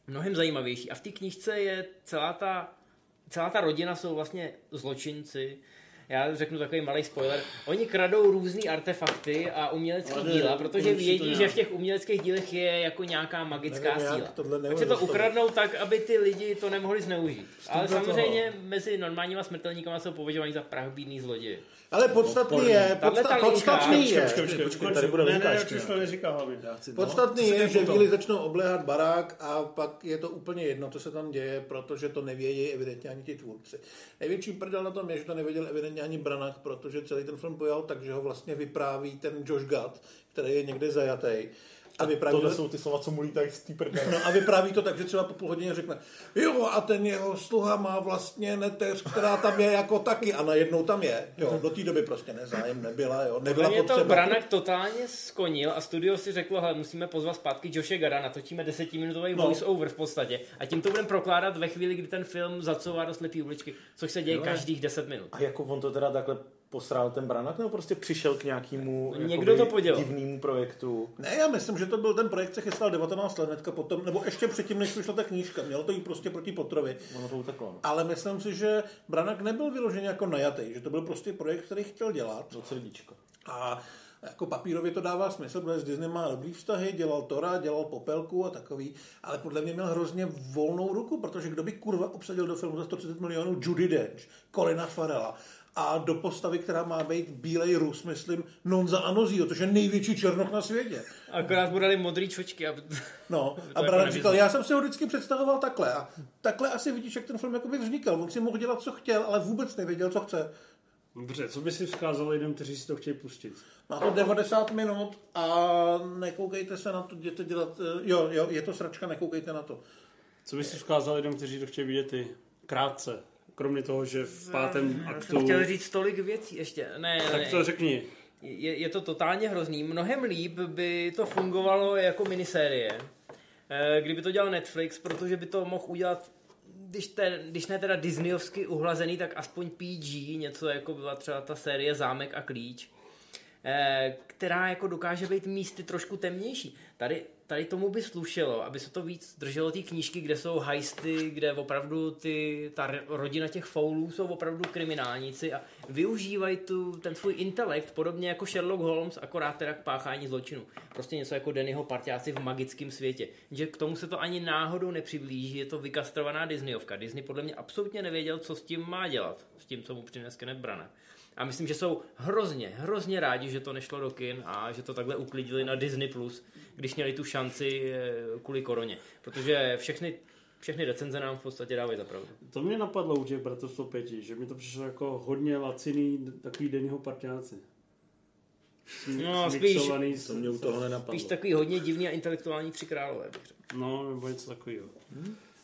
Speaker 2: mnohem zajímavější a v té knížce je celá ta, celá ta rodina jsou vlastně zločinci, já řeknu takový malý spoiler, oni kradou různý artefakty a umělecké díla, protože vědí, že v těch uměleckých dílech je jako nějaká magická
Speaker 4: Nevím,
Speaker 2: síla. Tak se to ukradnou tak, aby ty lidi to nemohli zneužít. Ale
Speaker 4: do toho.
Speaker 2: samozřejmě mezi normálníma smrtelníkama jsou považovaní za prachbídný zloději.
Speaker 4: Ale podstatný je, podsta- podstatný je,
Speaker 1: tady bude
Speaker 3: ne, ne, už to hlavně.
Speaker 4: Podstatný je, že víly začnou obléhat barák a pak je to úplně jedno, co se tam děje, protože to nevědí evidentně ani ti tvůrci. Největší prdel na tom je, že to nevěděl evidentně ani Branagh, protože celý ten film pojal tak, že ho vlastně vypráví ten Josh Gad, který je někde zajatý. A vypráví
Speaker 1: Tohle
Speaker 4: to,
Speaker 1: jsou ty slova, co mu lítají z té
Speaker 4: no a vypráví to tak, že třeba po půl hodině řekne, jo a ten jeho sluha má vlastně neteř, která tam je jako taky a najednou tam je. Jo, do té doby prostě nezájem nebyla, jo, nebyla
Speaker 2: Podle to
Speaker 4: potřeba.
Speaker 2: Branagh totálně skonil a studio si řeklo, hele, musíme pozvat zpátky Joshe Gada, natočíme desetiminutový
Speaker 4: No.
Speaker 2: voice-over v podstatě a tím to budeme prokládat ve chvíli, kdy ten film zacouvá do slepý uličky, což se děje
Speaker 1: Jo,
Speaker 2: každých 10 minut.
Speaker 1: A jako on to teda takhle posral ten Branagh, nebo prostě přišel k nějakému
Speaker 2: Někdo to podělal.
Speaker 1: divnému projektu?
Speaker 4: Ne, já myslím, že to byl ten projekt, se chystal 19 let hnedka potom, nebo ještě předtím, než vyšla ta knížka. Mělo to jít prostě proti Potrovi.
Speaker 1: Ono to uteklo. No.
Speaker 4: Ale myslím si, že Branagh nebyl vyložený jako najatý, že to byl prostě projekt, který chtěl dělat.
Speaker 1: Do srdíčko.
Speaker 4: A jako papírově to dává smysl, protože s Disney má dobrý vztahy, dělal Tora, dělal Popelku a takový, ale podle mě měl hrozně volnou ruku, protože kdo by kurva obsadil do filmu za 130 milionů Judy Dench, Colina Farela a do postavy, která má být bílej Rus, myslím, Nonza Anozio, což je největší černoch na světě.
Speaker 2: Akorát mu dali modrý čočky. A...
Speaker 4: No, a
Speaker 2: jako
Speaker 4: Branagh
Speaker 2: nevyzná.
Speaker 4: říkal, já jsem si ho vždycky představoval takhle. A takhle asi vidíš, jak ten film jakoby vznikal. On si mohl dělat, co chtěl, ale vůbec nevěděl, co chce.
Speaker 3: Dobře, co by si vzkázal lidem, kteří si to chtějí pustit?
Speaker 4: Má to 90 minut a nekoukejte se na to, jděte dělat, eh, jo, jo, je to sračka, nekoukejte na to.
Speaker 3: Co by si vzkázal lidem, kteří to chtějí vidět i krátce? Kromě toho, že v pátém aktu...
Speaker 2: jsem chtěl říct tolik věcí ještě. Ne,
Speaker 3: Tak
Speaker 2: ne.
Speaker 3: to řekni.
Speaker 2: Je, je to totálně hrozný. Mnohem líp by to fungovalo jako minisérie, eh, kdyby to dělal Netflix, protože by to mohl udělat, když, te, když ne teda Disneyovsky uhlazený, tak aspoň PG, něco jako byla třeba ta série Zámek a klíč, eh, která jako dokáže být místy trošku temnější. Tady, tady tomu by slušelo, aby se to víc drželo té knížky, kde jsou heisty, kde opravdu ty, ta rodina těch foulů jsou opravdu kriminálníci a využívají tu, ten svůj intelekt podobně jako Sherlock Holmes, akorát teda k páchání zločinu. Prostě něco jako Dannyho parťáci v magickém světě. Že k tomu se to ani náhodou nepřiblíží, je to vykastrovaná Disneyovka. Disney podle mě absolutně nevěděl, co s tím má dělat, s tím, co mu přines Kenneth Branagh. A myslím, že jsou hrozně, hrozně rádi, že to nešlo do kin a že to takhle uklidili na Disney+, Plus, když měli tu šanci eh, kvůli koroně. Protože všechny, všechny recenze nám v podstatě dávají za pravdu.
Speaker 3: To mě napadlo u těch Bratrstvo pěti, že mi to přišlo jako hodně laciný takový denního parťáci.
Speaker 2: No, spíš,
Speaker 1: To mě u toho nenapadlo.
Speaker 2: spíš takový hodně divný a intelektuální tři králové. bych řekl.
Speaker 3: No, nebo něco takového.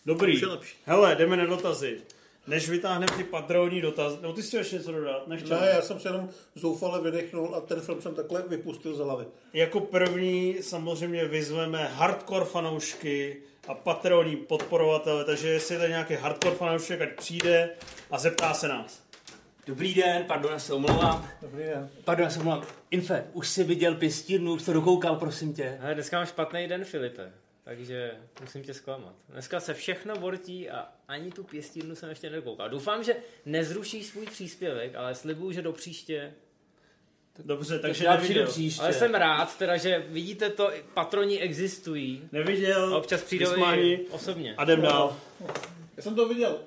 Speaker 3: Dobrý.
Speaker 4: Je lepší.
Speaker 3: Hele, jdeme na dotazy. Než vytáhneme ty patronní dotazy. No, ty jsi chtěl ještě něco dodat? Nechtěl.
Speaker 4: Ne, já jsem se jenom zoufale vydechnul a ten film jsem takhle vypustil z hlavy.
Speaker 3: Jako první samozřejmě vyzveme hardcore fanoušky a patronní podporovatele, takže jestli je tady nějaký hardcore fanoušek, ať přijde a zeptá se nás.
Speaker 11: Dobrý den, pardon, já se omlouvám.
Speaker 4: Dobrý den.
Speaker 11: Pardon, já se omlouvám. Infe, už jsi viděl pěstírnu, už jsi to dokoukal, prosím tě.
Speaker 2: Ale dneska mám špatný den, Filipe. Takže musím tě zklamat. Dneska se všechno bortí a ani tu pěstírnu jsem ještě nedokoukal. Doufám, že nezrušíš svůj příspěvek, ale slibuju, že do příště.
Speaker 3: Dobře, takže
Speaker 11: já přijdu
Speaker 3: neviděl.
Speaker 11: příště.
Speaker 2: Ale jsem rád, teda, že vidíte to, patroni existují.
Speaker 3: Neviděl,
Speaker 2: A občas přijdou osobně.
Speaker 3: a jdem dál.
Speaker 4: Já jsem to viděl.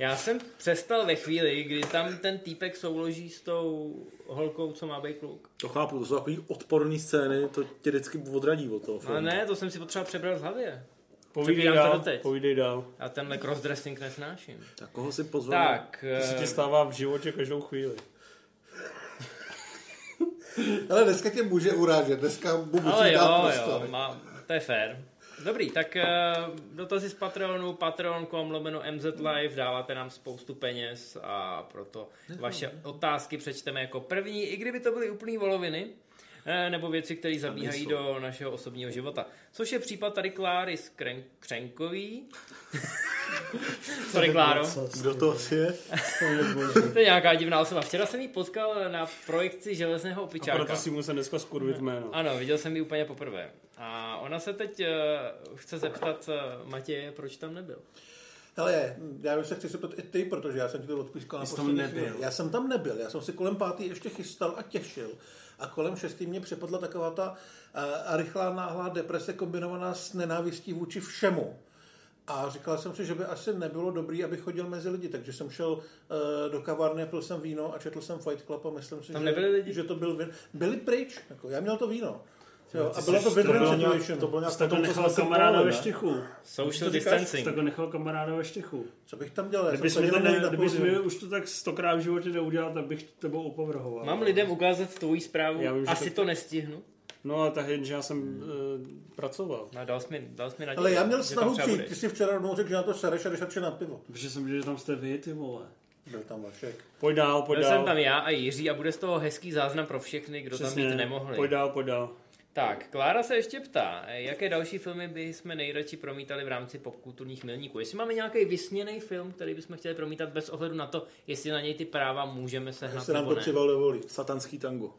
Speaker 2: Já jsem přestal ve chvíli, kdy tam ten týpek souloží s tou holkou, co má být kluk.
Speaker 1: To chápu, to jsou takový odporný scény, to tě vždycky odradí od toho filmu.
Speaker 2: Ale ne, to jsem si potřeba přebrat v hlavě.
Speaker 3: Povídej dál,
Speaker 2: doteď.
Speaker 3: povídej dál.
Speaker 2: Já tenhle crossdressing nesnáším.
Speaker 1: Tak koho si pozval?
Speaker 2: Tak,
Speaker 3: To se ti
Speaker 2: eh,
Speaker 3: stává v životě každou chvíli. [LAUGHS]
Speaker 4: Ale dneska tě může urážet, dneska mu musí
Speaker 2: ale
Speaker 4: dát
Speaker 2: jo,
Speaker 4: prostor.
Speaker 2: jo, má, to je fér. Dobrý, tak uh, dotazy z Patreonu, patreon.com lomeno MZ Live, dáváte nám spoustu peněz a proto vaše otázky přečteme jako první, i kdyby to byly úplný voloviny, eh, nebo věci, které zabíhají do našeho osobního života. Což je případ tady Kláry Skren- Křenkový. [LAUGHS] Sorry, Kláro.
Speaker 1: Kdo to asi je?
Speaker 2: To je nějaká divná osoba. Včera jsem ji potkal na projekci Železného
Speaker 3: A
Speaker 2: opičáka.
Speaker 3: proto si musel dneska skurvit jméno.
Speaker 2: Ano, viděl jsem ji úplně poprvé. A ona se teď uh, chce zeptat uh, Matěje, proč tam nebyl.
Speaker 4: Ale já se chci zeptat i ty, protože já jsem ti to odpískal na poslední
Speaker 3: nebyl.
Speaker 4: chvíli. Já jsem tam nebyl, já jsem si kolem pátý ještě chystal a těšil. A kolem šestý mě přepadla taková ta a, rychlá náhlá deprese kombinovaná s nenávistí vůči všemu. A říkal jsem si, že by asi nebylo dobrý, aby chodil mezi lidi, takže jsem šel uh, do kavárny, pil jsem víno a četl jsem Fight Club a myslím si,
Speaker 2: Tam
Speaker 4: že,
Speaker 2: lidi?
Speaker 4: že to byl vin. Byli pryč, jako já měl to víno. Jo, a
Speaker 3: jsi-
Speaker 4: to
Speaker 3: to bylo
Speaker 4: win-win
Speaker 1: nějak-
Speaker 4: situation.
Speaker 1: to bylo nějak co
Speaker 3: nechal kamaráda ve
Speaker 1: ne?
Speaker 3: štychu.
Speaker 2: Social distancing.
Speaker 3: takhle nechal kamaráda ve štychu.
Speaker 4: Co bych tam dělal?
Speaker 3: Kdybys
Speaker 4: jsem
Speaker 3: mi, to ne, kdybys mi už to tak stokrát v životě neudělal, tak bych tebou opovrhoval.
Speaker 2: Mám lidem ukázat tvoji zprávu,
Speaker 3: Já vím,
Speaker 2: asi
Speaker 3: to-
Speaker 2: to nestihnu.
Speaker 3: No a tak jen, že já jsem uh, pracoval.
Speaker 2: No, dal jsi mi, dal jsi mi naději,
Speaker 4: Ale já měl snahu
Speaker 2: třeba
Speaker 4: přijít, ty jsi včera rovnou řekl, že na to sereš a jdeš radši na pivo.
Speaker 3: Protože jsem viděl, že tam jste vy, ty vole.
Speaker 4: Byl tam Vašek.
Speaker 3: Pojď dál, pojď
Speaker 2: Byl
Speaker 3: dál.
Speaker 2: jsem tam já a Jiří a bude z toho hezký záznam pro všechny, kdo
Speaker 3: Přesně.
Speaker 2: tam být nemohli.
Speaker 3: Pojď dál, pojď dál.
Speaker 2: Tak, Klára se ještě ptá, jaké další filmy bychom nejradši promítali v rámci popkulturních milníků. Jestli máme nějaký vysněný film, který bychom chtěli promítat bez ohledu na to, jestli na něj ty práva můžeme sehnat
Speaker 4: Se nám to přival dovolí.
Speaker 1: Satanský tango.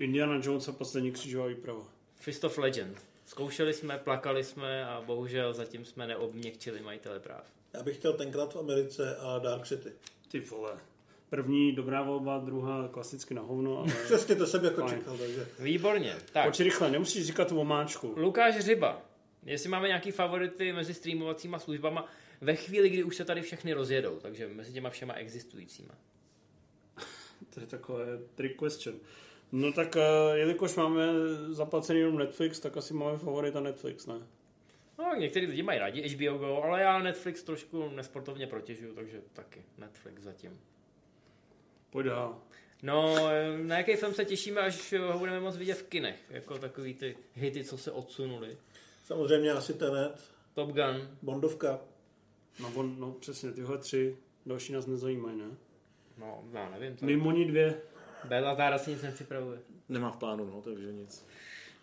Speaker 3: Indiana Jones a poslední křížová výprava.
Speaker 2: Fist of Legend. Zkoušeli jsme, plakali jsme a bohužel zatím jsme neobměkčili majitele práv.
Speaker 4: Já bych chtěl tenkrát v Americe a Dark City.
Speaker 3: Ty vole. První dobrá volba, druhá klasicky na hovno, ale... [LAUGHS]
Speaker 4: Přesně to jsem jako
Speaker 3: Fajn.
Speaker 4: čekal, takže.
Speaker 2: Výborně. Tak,
Speaker 3: Pojď rychle, nemusíš říkat omáčku.
Speaker 2: Lukáš Řiba. Jestli máme nějaký favority mezi streamovacíma službama ve chvíli, kdy už se tady všechny rozjedou, takže mezi těma všema existujícíma.
Speaker 3: To je takové trick question. No tak, uh, jelikož máme zaplacený jenom Netflix, tak asi máme favorita Netflix, ne?
Speaker 2: No, některý lidi mají rádi HBO Go, ale já Netflix trošku nesportovně protěžuju, takže taky Netflix zatím.
Speaker 3: Pojď dál.
Speaker 2: No, na jaký film se těšíme, až ho budeme moc vidět v kinech, jako takový ty hity, co se odsunuli.
Speaker 4: Samozřejmě asi Tenet,
Speaker 2: Top Gun,
Speaker 4: Bondovka.
Speaker 3: No, on, no přesně, tyhle tři další nás nezajímají, ne?
Speaker 2: no, já nevím.
Speaker 3: Mimo ní dvě.
Speaker 2: Bela Tára si nic nepřipravuje.
Speaker 1: Nemá v plánu, no, takže nic.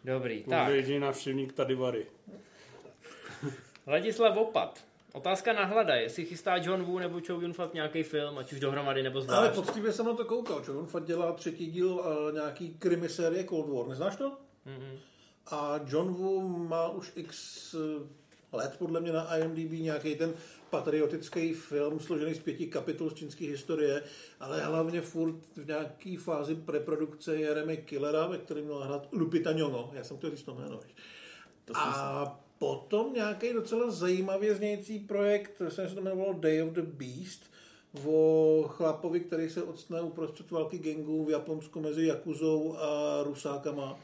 Speaker 2: Dobrý,
Speaker 3: To
Speaker 2: tak.
Speaker 3: jediný návštěvník tady Vary. [LAUGHS]
Speaker 2: Ladislav Opat. Otázka na hlada, jestli chystá John Woo nebo Chow Yun Fat nějaký film, ať už dohromady nebo
Speaker 4: Ale
Speaker 2: zvlášť.
Speaker 4: poctivě jsem na to koukal, že on fakt dělá třetí díl uh, nějaký krimi série Cold War, neznáš to?
Speaker 2: Mm-mm.
Speaker 4: A John Woo má už x let podle mě na IMDb nějaký ten patriotický film složený z pěti kapitol z čínské historie, ale hlavně furt v nějaký fázi preprodukce je remake Killera, ve kterém měl hrát Lupita Nyong'o. Já jsem to říct to jméno. A potom nějaký docela zajímavě znějící projekt, se to jmenovalo Day of the Beast, o chlapovi, který se odstane uprostřed války gangů v Japonsku mezi Jakuzou a Rusákama,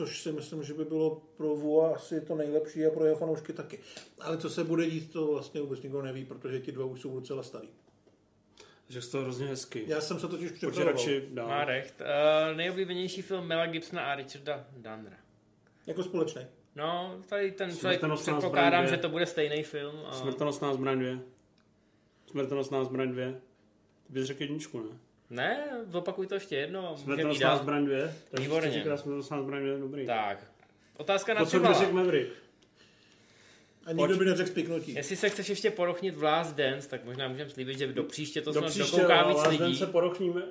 Speaker 4: což si myslím, že by bylo pro Vua asi to nejlepší a pro jeho fanoušky taky. Ale co se bude dít, to vlastně vůbec nikdo neví, protože ti dva už jsou docela starý.
Speaker 3: Že to hrozně hezký.
Speaker 4: Já jsem se totiž připravoval.
Speaker 3: radši dál.
Speaker 2: Má recht. Uh, nejoblíbenější film Mela Gibsona a Richarda Dannera.
Speaker 4: Jako společný.
Speaker 2: No, tady ten člověk předpokládám, že to bude stejný film. A...
Speaker 3: Smrtonosná zbraň dvě. Smrtonosná zbraň dvě. Ty bys řekl jedničku, ne?
Speaker 2: Ne, zopakuj to ještě jedno. a můžeme jít
Speaker 3: Smrtonosná
Speaker 2: dál.
Speaker 3: zbraň dvě. Takže
Speaker 2: Výborně.
Speaker 3: jsi říkal smrtonosná zbraň dvě, dobrý.
Speaker 2: Tak. Otázka na
Speaker 3: To, co by
Speaker 2: Cibala.
Speaker 3: řekl Maverick.
Speaker 4: A nikdo
Speaker 2: Pojď.
Speaker 4: by neřekl spiknutí.
Speaker 2: Jestli se chceš ještě porochnit v Last Dance, tak možná můžeme slíbit, že do příště to
Speaker 3: Do
Speaker 2: snad
Speaker 3: příště
Speaker 2: dokouká víc
Speaker 3: Last
Speaker 2: lidí.
Speaker 3: Dance se porochníme.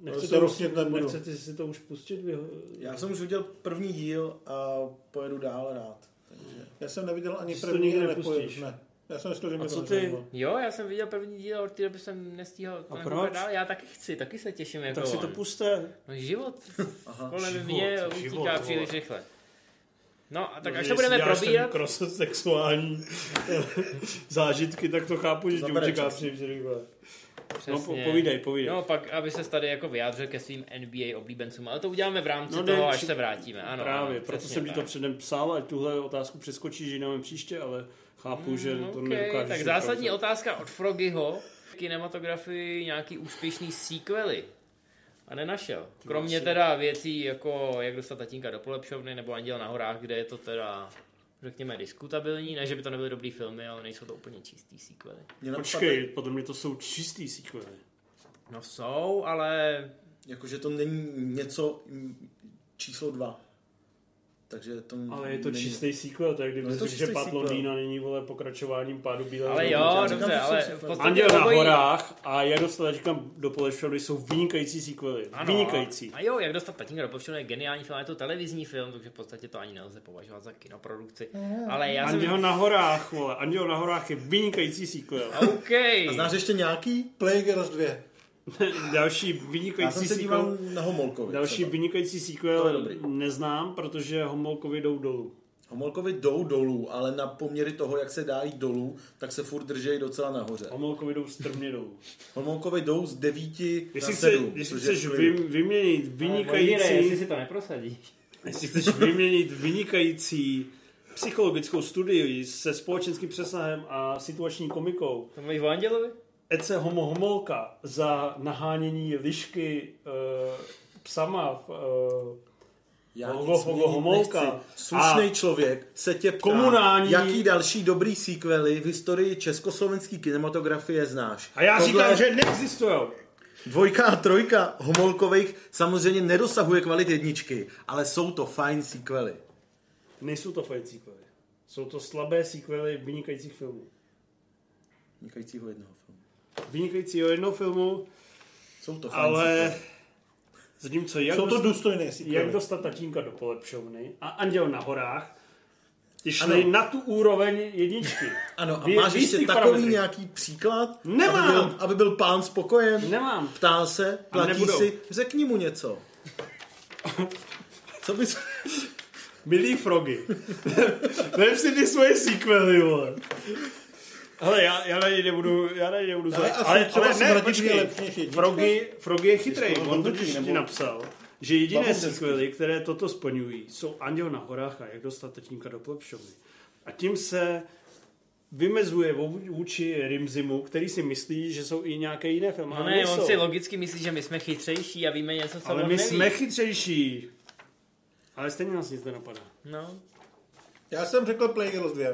Speaker 3: Nechcete,
Speaker 4: se rochnit nebudu.
Speaker 3: nechcete si to už pustit? Vy...
Speaker 1: Já jsem už viděl první díl a pojedu dál rád. Takže...
Speaker 4: Já jsem neviděl ani
Speaker 3: si to
Speaker 4: první,
Speaker 3: nikdy
Speaker 4: ani nepojedu.
Speaker 3: nepustíš.
Speaker 4: Ne. Já jsem myslel, že
Speaker 3: A
Speaker 4: mě
Speaker 3: co
Speaker 4: to
Speaker 3: ty?
Speaker 2: Jo, já jsem viděl první díl, od té doby jsem nestíhal to
Speaker 3: A proč?
Speaker 2: dál. Já taky chci, taky se těším jako
Speaker 3: Tak si to puste.
Speaker 2: No život,
Speaker 1: Aha.
Speaker 2: kolem
Speaker 3: život,
Speaker 2: mě
Speaker 3: život,
Speaker 2: utíká příliš rychle. No a tak
Speaker 3: No,
Speaker 2: až to budeme probírat,
Speaker 3: ten sexuální [LAUGHS] zážitky, tak to chápu, že ti utíká příliš rychle. No, po,
Speaker 2: Přesně.
Speaker 3: povídej, povídej.
Speaker 2: No, pak, aby se tady jako vyjádřil ke svým NBA oblíbencům, ale to uděláme v rámci
Speaker 3: No,
Speaker 2: no,
Speaker 3: ne,
Speaker 2: toho, až
Speaker 3: při-
Speaker 2: se vrátíme. Ano,
Speaker 3: Právě,
Speaker 2: ano,
Speaker 3: proto jsem ti to předem psal, ať tuhle otázku přeskočíš jinam příště, ale chápu, že to
Speaker 2: Mm,
Speaker 3: nedokážeš.
Speaker 2: okay, tak zásadní otázka od Frogyho. Kinematografii nějaký úspěšný sequely. A nenašel. Kromě
Speaker 3: asi-
Speaker 2: teda věcí jako Jak dostat tatínka do polepšovny nebo Anděl na horách, kde je to teda řekněme diskutabilní, ne, že by to nebyly dobrý filmy, ale nejsou to úplně čistý sequely.
Speaker 3: Počkej, podle mě to jsou čistý sequely.
Speaker 2: No jsou, ale
Speaker 1: Jakože to není něco mm, číslo dva. Takže to
Speaker 3: Ale je to
Speaker 1: není-
Speaker 3: čistý sequel, tak kdyby
Speaker 1: No
Speaker 3: řekl, že
Speaker 1: sequel.
Speaker 3: Londýna není vole pokračováním pádu bílého.
Speaker 2: Ale jo, dobře,
Speaker 1: říkám,
Speaker 2: ale v podstatě
Speaker 3: Anděl na
Speaker 2: obojí-
Speaker 3: horách a jak dostat teďka do Polešovny jsou vynikající sequely.
Speaker 2: Ano,
Speaker 3: Vynikající.
Speaker 2: A jo, jak dostat tatínka do povštěnu je geniální film, je to televizní film, takže v podstatě to ani nelze považovat za kinoprodukci. Ale já jsem...
Speaker 3: Anděl na horách, vole. Anděl na horách je vynikající sequel.
Speaker 2: OK.
Speaker 1: A znáš ještě nějaký?
Speaker 4: Plagueers 2. [LAUGHS]
Speaker 3: Další
Speaker 1: Já jsem
Speaker 3: vynikající
Speaker 1: se díval
Speaker 3: sequel.
Speaker 1: na Homolkovi.
Speaker 3: Další
Speaker 1: třeba.
Speaker 3: vynikající sequel neznám, protože Homolkovi jdou dolů.
Speaker 1: Homolkovi jdou dolů, ale na poměry toho, jak se dá jít dolů, tak se furt držejí docela nahoře.
Speaker 3: Homolkovi jdou strmě dolů.
Speaker 1: Homolkovi jdou z devíti
Speaker 3: Jestli,
Speaker 1: na
Speaker 3: chce,
Speaker 1: sedm.
Speaker 3: jestli chceš
Speaker 1: v
Speaker 3: vy, vyměnit
Speaker 2: Jestli
Speaker 3: vynikající,
Speaker 2: si to neprosadíš.
Speaker 3: jestli chceš vyměnit vynikající psychologickou studii se společenským přesahem a situační komikou
Speaker 2: To mluvíš o Andělovi?
Speaker 3: Ece Homo Homolka za nahánění lišky uh, psama v, uh,
Speaker 1: Já
Speaker 3: Hogo, hogo, homolka.
Speaker 1: Slušný člověk se tě ptá,
Speaker 3: komunální-
Speaker 1: jaký další dobrý sequely v historii československé kinematografie znáš.
Speaker 3: a já
Speaker 1: Tohle
Speaker 3: říkám, že neexistují.
Speaker 1: Dvojka a trojka Homolkových samozřejmě nedosahuje kvalit jedničky, ale jsou to fajn sequely.
Speaker 3: Nejsou to fajn sequely. Jsou to slabé sequely vynikajících filmů.
Speaker 1: Vynikajícího jednoho filmu.
Speaker 3: Vynikajícího jednoho filmu,
Speaker 1: Jsou to fajn
Speaker 3: ale zatímco jak,
Speaker 4: Jsou to důstojné sequely.
Speaker 3: jak dostat tatínka do polepšovny a Anděl na horách, ty šli
Speaker 1: Ano.
Speaker 3: na tu úroveň jedničky. [LAUGHS]
Speaker 1: Ano, a
Speaker 3: Vy-
Speaker 1: máš ještě takový
Speaker 3: parametrech.
Speaker 1: nějaký příklad?
Speaker 3: Nemám.
Speaker 1: Aby byl, aby byl pán spokojen?
Speaker 3: Nemám.
Speaker 1: Ptá se, platí si, řekni mu něco. Co bys...
Speaker 3: Milý Frogy. [LAUGHS] Vem si ty svoje sequely, vole. Hele, já, já na něj nebudu, já na něj nebudu
Speaker 4: Ale
Speaker 3: ale,
Speaker 4: třeba
Speaker 3: ale ne, počkej. Frogy, Frogy je chytrý, on totiž ti napsal, že jediné sequely, které toto splňují, jsou Anděl na horách a jak dostat tatínka do plepšovny. A tím se vymezuje vů- vůči Rimzimu, který si myslí, že jsou i nějaké jiné filmy.
Speaker 2: No
Speaker 3: ale
Speaker 2: ne, on si logicky myslí, že my jsme chytřejší a víme něco, co
Speaker 3: Ale my
Speaker 2: neví.
Speaker 3: jsme chytřejší. Ale stejně nás nic nenapadá.
Speaker 2: No,
Speaker 4: Já jsem řekl Plagueers 2.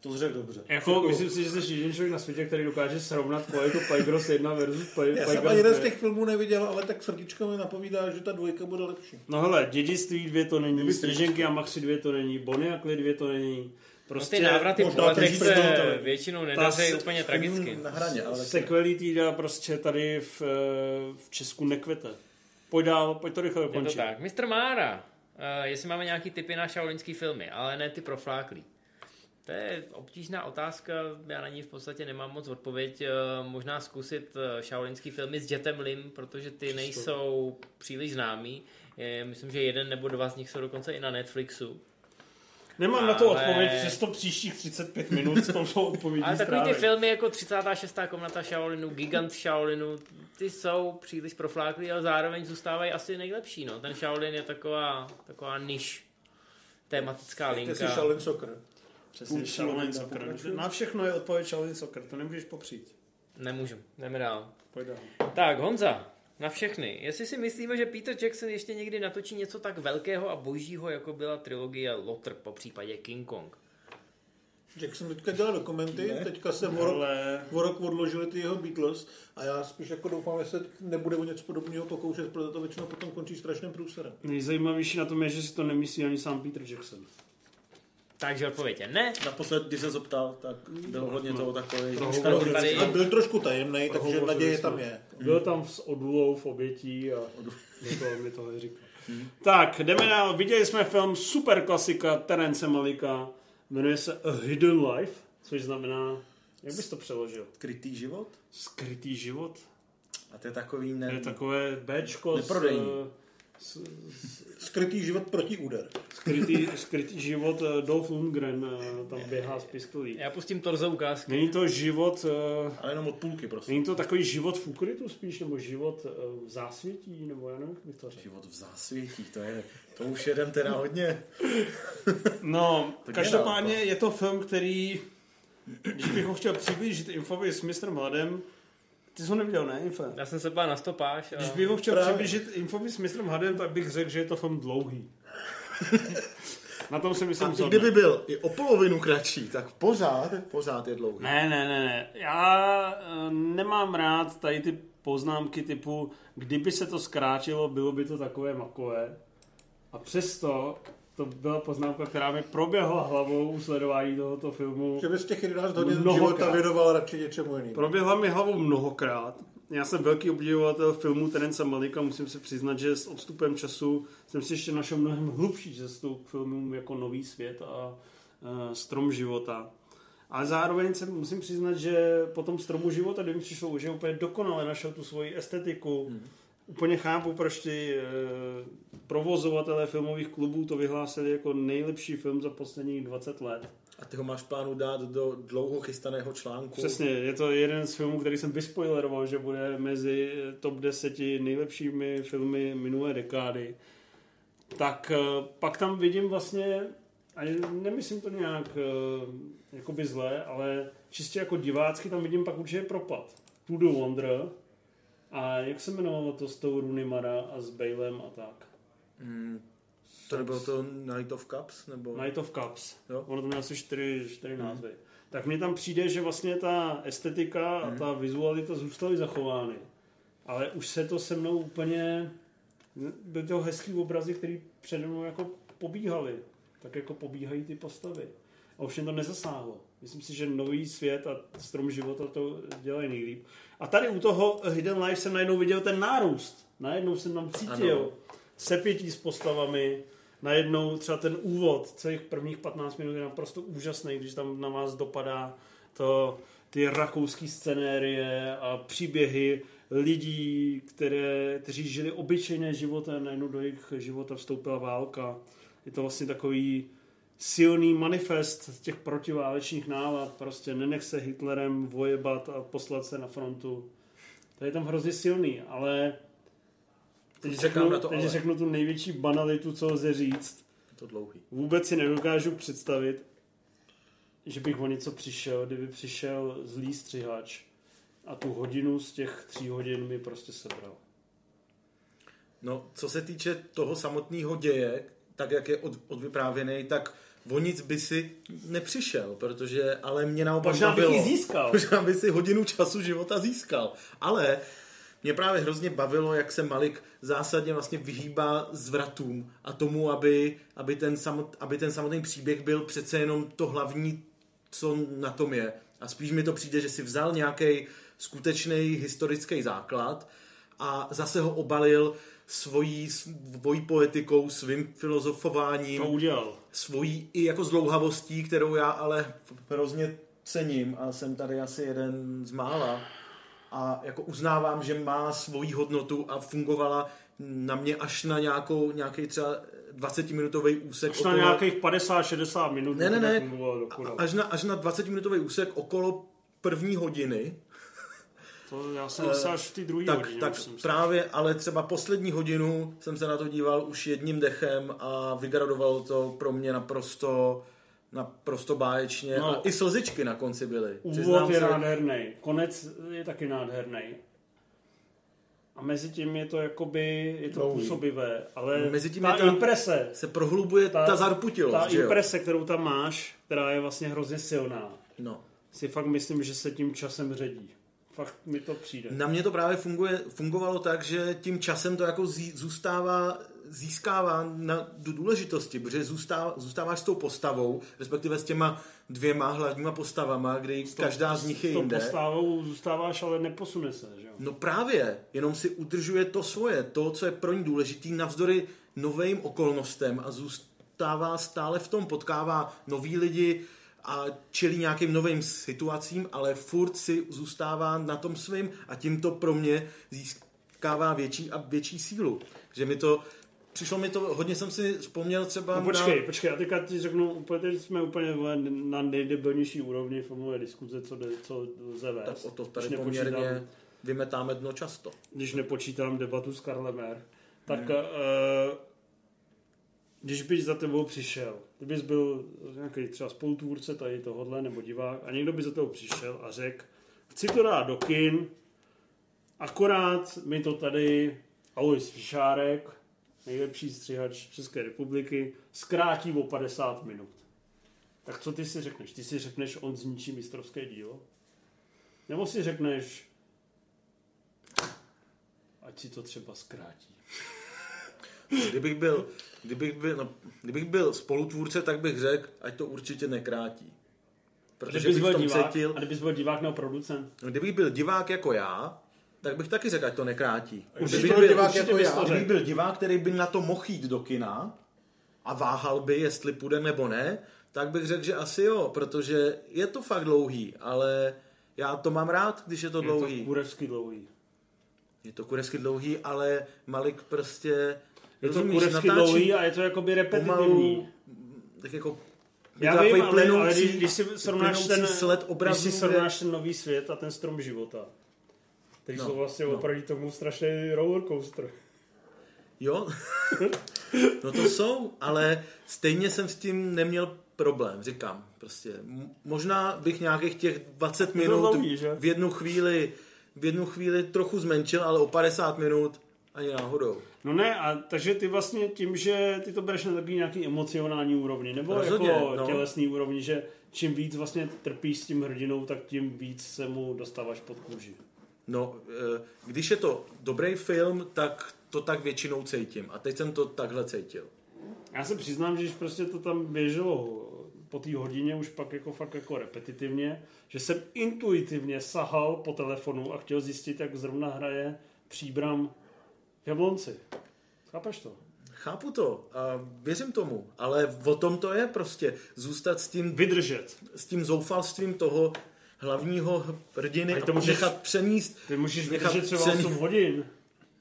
Speaker 1: To řekl dobře.
Speaker 3: Jako, myslím si, že jsi jediný člověk na světě, který dokáže srovnat kvalitu Pygros 1 versus Py-
Speaker 4: Já jsem
Speaker 3: Pygros
Speaker 4: ani jeden
Speaker 3: 2.
Speaker 4: z těch filmů neviděl, ale tak srdíčko mi napovídá, že ta dvojka bude lepší.
Speaker 3: No hele, Dědictví 2 to není, Střeženky a Maxi 2 to není, Bonnie a Clyde 2 to není.
Speaker 2: prostě no ty návraty po se většinou nedaří úplně tragicky.
Speaker 1: Na hraně, ale
Speaker 3: týda prostě tady v, eh, v Česku nekvete. Pojď dál, pojď to rychle
Speaker 2: Je to
Speaker 3: dokončit.
Speaker 2: tak. Mr. Mára, uh, jestli máme nějaký typy na šaolinský filmy, ale ne ty profláklý. To je obtížná otázka, já na ní v podstatě nemám moc odpověď. Eh, Možná zkusit eh, šaolinský filmy s Jetem Lim, protože ty nejsou příliš známý. Myslím, že jeden nebo dva z nich jsou dokonce i na Netflixu.
Speaker 3: Nemám na to
Speaker 2: Ale-
Speaker 3: odpověď, přesto příštích 35 minut s touto odpovědí
Speaker 2: Ale takový ty filmy jako 36. komnata Shaolinu, Gigant Shaolinu, ty jsou příliš profláklý, ale zároveň zůstávají asi nejlepší. No. Ten Shaolin je taková, taková niž tematická
Speaker 4: Ty jsi
Speaker 2: linka.
Speaker 4: Shaolin Soccer.
Speaker 3: Přesně, Shaolin Soccer. Na všechno je odpověď Shaolin Soccer, to nemůžeš popřít.
Speaker 2: Nemůžu, jdeme dál.
Speaker 3: Pojď dál.
Speaker 2: Tak, Honza, na všechny. Jestli si myslíme, že Peter Jackson ještě někdy natočí něco tak velkého a božího, jako byla trilogie Lotr, po případě King Kong.
Speaker 4: Jackson teďka dělá dokumenty, teďka se o rok, o rok odložili ty jeho Beatles a já spíš jako doufám, že se nebude o něco podobného pokoušet, protože to většinou potom končí strašným průserem.
Speaker 3: nejzajímavější na tom je, že si to nemyslí ani sám Peter Jackson.
Speaker 2: Takže odpověď je ne.
Speaker 1: Naposled, když se zeptal, tak bylo hodně toho takový.
Speaker 2: Tady-
Speaker 4: Ale byl trošku tajemný, takže naděje tam je.
Speaker 3: Byl tam s odulou v obětí a mi [LAUGHS] to, mi to říkal. Tak, jdeme dál. Viděli jsme film super klasika Terence Malika. Jmenuje se A Hidden Life, což znamená, jak bys to přeložil?
Speaker 1: Skrytý život?
Speaker 3: Skrytý život?
Speaker 1: A to je takový
Speaker 3: To
Speaker 1: ne...
Speaker 3: je takové Bčko
Speaker 1: Neprodejný.
Speaker 3: s,
Speaker 4: Skrytý život proti úder.
Speaker 3: skrytý, skrytý život eh, Dolph Lundgren eh, tam běhá s pistolí.
Speaker 2: Já pustím torzo ukázky.
Speaker 3: Není to život, eh,
Speaker 1: Ale jenom od půlky, prostě.
Speaker 3: není to takový život v ukrytu spíš, nebo život v zásvětí, nebo já nevím, jak bych to řekl.
Speaker 1: Život v zásvětí, to je... To už jedem teda hodně. [LAUGHS]
Speaker 3: No, každopádně
Speaker 1: je
Speaker 3: je to film, který, když bych ho chtěl přiblížit Infovi s Mr. Mladem, ty jsi ho neviděl, ne, Info?
Speaker 2: Já jsem se pál na stopáž. A...
Speaker 3: Když bych ho chtěl
Speaker 4: Právě.
Speaker 3: přiblížit Infovi s Mr. Mladem, tak bych řekl, že je to film dlouhý. [LAUGHS] Na tom si myslím zhodne.
Speaker 1: kdyby byl i o polovinu kratší, tak pořád, pořád je dlouhý.
Speaker 3: Ne, ne, ne, ne. Já eh, nemám rád tady ty poznámky typu, kdyby se to zkrátilo, bylo by to takové makové. A přesto to byla poznámka, která mi proběhla hlavou u sledování tohoto filmu.
Speaker 4: Že bys těch 11 hodin
Speaker 3: Mnohokrát.
Speaker 4: života věnoval radši něčemu jinému.
Speaker 3: Proběhla mi hlavou mnohokrát. Já jsem velký obdivovatel filmu Terence Malika, musím se přiznat, že s odstupem času jsem si ještě našel mnohem hlubší cestu k filmům jako Nový svět a uh, Strom života. Ale zároveň se musím přiznat, že po tom Stromu života, kdy mi přišlo, že úplně dokonale našel tu svoji estetiku, hmm. Úplně chápu, proč ty uh, provozovatelé filmových klubů to vyhlásili jako nejlepší film za posledních 20 let.
Speaker 1: A ty ho máš plánu dát do dlouho chystaného článku.
Speaker 3: Přesně, je to jeden z filmů, který jsem vyspoileroval, že bude mezi top 10 nejlepšími filmy minulé dekády. Tak eh, pak tam vidím vlastně, a nemyslím to nějak eh, jakoby zlé, ale čistě jako divácky tam vidím pak určitě propad. To the Wonder a jak se jmenovalo to s tou Rooney Mara a s Balem a tak.
Speaker 1: Hmm, to nebylo to Night of Cups? Nebo...
Speaker 3: Night of Cups.
Speaker 1: Jo.
Speaker 3: Ono to mělo asi čtyři, čtyři hmm. názvy. Tak mně tam přijde, že vlastně ta estetika hmm. a ta vizualita zůstaly zachovány. Ale už se to se mnou úplně... Byly to hezký obrazy, které přede mnou jako pobíhaly. Tak jako pobíhají ty postavy. Ovšem to nezasáhlo. Myslím si, že nový svět a strom života to dělají nejlíp. A tady u toho Hidden Life jsem najednou viděl ten nárůst. Najednou jsem tam cítil ano. sepětí s postavami, najednou třeba ten úvod celých prvních 15 minut je naprosto úžasný, když tam na vás dopadá to, ty rakouské scenérie a příběhy lidí, které, kteří žili obyčejné životy a najednou do jejich života vstoupila válka. Je to vlastně takový silný manifest těch protiválečných nálad, prostě nenech se Hitlerem vojebat a poslat se na frontu. To je tam hrozně silný, ale teď, řeknu,
Speaker 1: na to,
Speaker 3: teď
Speaker 1: ale.
Speaker 3: řeknu tu největší banalitu, co lze říct.
Speaker 1: Je to dlouhý.
Speaker 3: Vůbec si nedokážu představit, že bych o něco přišel, kdyby přišel zlý střihač a tu hodinu z těch tří hodin mi prostě sebral.
Speaker 1: No, co se týče toho samotného děje, tak jak je od, odvyprávěný, tak o nic by si nepřišel, protože, ale mě naopak
Speaker 3: Možná
Speaker 1: bavilo.
Speaker 3: ji získal. [LAUGHS]
Speaker 1: Možná by si hodinu času života získal. Ale mě právě hrozně bavilo, jak se Malik zásadně vlastně vyhýbá zvratům a tomu, aby, aby, ten, samot, aby ten samotný příběh byl přece jenom to hlavní, co na tom je. A spíš mi to přijde, že si vzal nějaký skutečný historický základ a zase ho obalil svojí, svojí poetikou, svým filozofováním.
Speaker 3: To udělal.
Speaker 1: Svojí i jako zdlouhavostí, kterou já ale hrozně cením a jsem tady asi jeden z mála. A jako uznávám, že má svoji hodnotu a fungovala na mě až na nějakou, nějaký třeba 20-minutový úsek.
Speaker 3: Až na nějakých 50-60 minut.
Speaker 1: Ne, ne, ne. Až na, až na 20-minutový úsek okolo první hodiny.
Speaker 3: To já jsem zase až v té druhé
Speaker 1: tak,
Speaker 3: hodině.
Speaker 1: tak
Speaker 3: jsem
Speaker 1: právě, ale třeba poslední hodinu jsem se na to díval už jedním dechem a vygradovalo to pro mě naprosto naprosto báječně
Speaker 3: No.
Speaker 1: a i slzičky na konci byly.
Speaker 3: Úvod je nádherný, konec je taky nádherný. A mezi tím je to jakoby, je to
Speaker 1: Dlouhý.
Speaker 3: působivé, ale
Speaker 1: No, mezi tím
Speaker 3: ta
Speaker 1: je ta-
Speaker 3: imprese,
Speaker 1: se prohlubuje ta, zarputilost,
Speaker 3: ta
Speaker 1: že jo?
Speaker 3: imprese, kterou tam máš, která je vlastně hrozně silná,
Speaker 1: No.
Speaker 3: si fakt myslím, že se tím časem ředí. Fakt mi to přijde.
Speaker 1: Na mě to právě funguje, fungovalo tak, že tím časem to jako zí, zůstává, získává na do důležitosti, protože zůstává, zůstáváš s tou postavou, respektive s těma dvěma hlavníma postavama,
Speaker 3: S tou-
Speaker 1: každá z nich je
Speaker 3: S tou
Speaker 1: jinde.
Speaker 3: postavou zůstáváš, ale neposune se, že jo?
Speaker 1: No právě, jenom si udržuje to svoje, to, co je pro ní důležitý, navzdory novým okolnostem a zůstává stále v tom, potkává nový lidi a čelí nějakým novým situacím, ale furt si zůstává na tom svým a tím to pro mě získává větší a větší sílu. Že mi to, přišlo mi to, hodně jsem si vzpomněl třeba
Speaker 3: No počkej,
Speaker 1: na...
Speaker 3: počkej, a teďka ti řeknu, úplně teď jsme úplně na nejdebilnější úrovni filmové diskuze, co, co lze vést.
Speaker 1: Tak o to tady
Speaker 3: Když
Speaker 1: poměrně
Speaker 3: nepočítám-
Speaker 1: vymetáme dno často.
Speaker 3: když nepočítám debatu s Karlem R. Tak
Speaker 1: Hmm.
Speaker 3: uh, když bys za tebou přišel, kdybys byl nějaký třeba spolutvůrce tady tohodle, nebo divák, a někdo by za tebou přišel a řekl, chci to dát do kin, akorát mi to tady Alois Fišárek, nejlepší střihač České republiky, zkrátí o 50 minut. Tak co ty si řekneš? Ty si řekneš, on zničí mistrovské dílo? Nebo si řekneš, ať si to třeba zkrátí?
Speaker 1: Kdybych byl, kdybych byl, no, kdybych byl spolutvůrce, tak bych řekl, ať to určitě nekrátí. Protože
Speaker 3: Kdybys
Speaker 1: bych
Speaker 3: byl divák,
Speaker 1: cítil,
Speaker 3: a kdybys byl divák nebo producent.
Speaker 1: no, kdybych byl divák jako já, tak bych taky řekl, ať to nekrátí.
Speaker 4: Kdybych
Speaker 1: Kdybych
Speaker 4: byl divák jako já,
Speaker 3: to
Speaker 1: Kdybych byl divák, který by na to mohl jít do kina a váhal by, jestli půjde nebo ne, tak bych řekl, že asi jo, protože je to fakt dlouhý, ale já to mám rád, když je to
Speaker 3: Je
Speaker 1: dlouhý.
Speaker 3: to kurevsky dlouhý.
Speaker 1: Je to kurevsky dlouhý, ale Malik prostě...
Speaker 3: Je to kurevsky dlouhý a je to jakoby repetitivní.
Speaker 1: Pomalu, tak jako...
Speaker 3: Já
Speaker 1: to
Speaker 3: vím, ale, ale když, když si srovnáš ten,
Speaker 1: sled
Speaker 3: když
Speaker 1: obrazů,
Speaker 3: si
Speaker 1: kde-
Speaker 3: srovnáš ten nový svět a ten strom života, který
Speaker 1: No,
Speaker 3: jsou vlastně
Speaker 1: no.
Speaker 3: oproti tomu strašný rollercoaster.
Speaker 1: Jo, [LAUGHS] no to jsou, ale stejně jsem s tím neměl problém, říkám. Prostě možná bych nějakých těch 20 minut
Speaker 3: dlouhý,
Speaker 1: v jednu chvíli v jednu chvíli trochu zmenšil, ale o 50 minut ani náhodou.
Speaker 3: No ne, a takže ty vlastně tím, že ty to bereš na takový nějaký emocionální úrovni, nebo
Speaker 1: Rozhodně,
Speaker 3: jako
Speaker 1: no.
Speaker 3: tělesný úrovni, že čím víc vlastně trpíš s tím hrdinou, tak tím víc se mu dostáváš pod kůži.
Speaker 1: No, eh, když je to dobrý film, tak to tak většinou cítím. A teď jsem to takhle cítil.
Speaker 3: Já se přiznám, že když prostě to tam běželo po té hodině už pak jako fakt jako repetitivně, že jsem intuitivně sahal po telefonu a chtěl zjistit, jak zrovna hraje příbram Jablonci. Chápeš to?
Speaker 1: Chápu to a věřím tomu, ale o tom to je prostě zůstat s tím,
Speaker 3: Vydržet.
Speaker 1: s tím zoufalstvím toho hlavního hrdiny a
Speaker 3: to můžeš-
Speaker 1: nechat přeníst.
Speaker 3: Ty můžeš
Speaker 1: nechat
Speaker 3: vydržet třeba 8 hodin.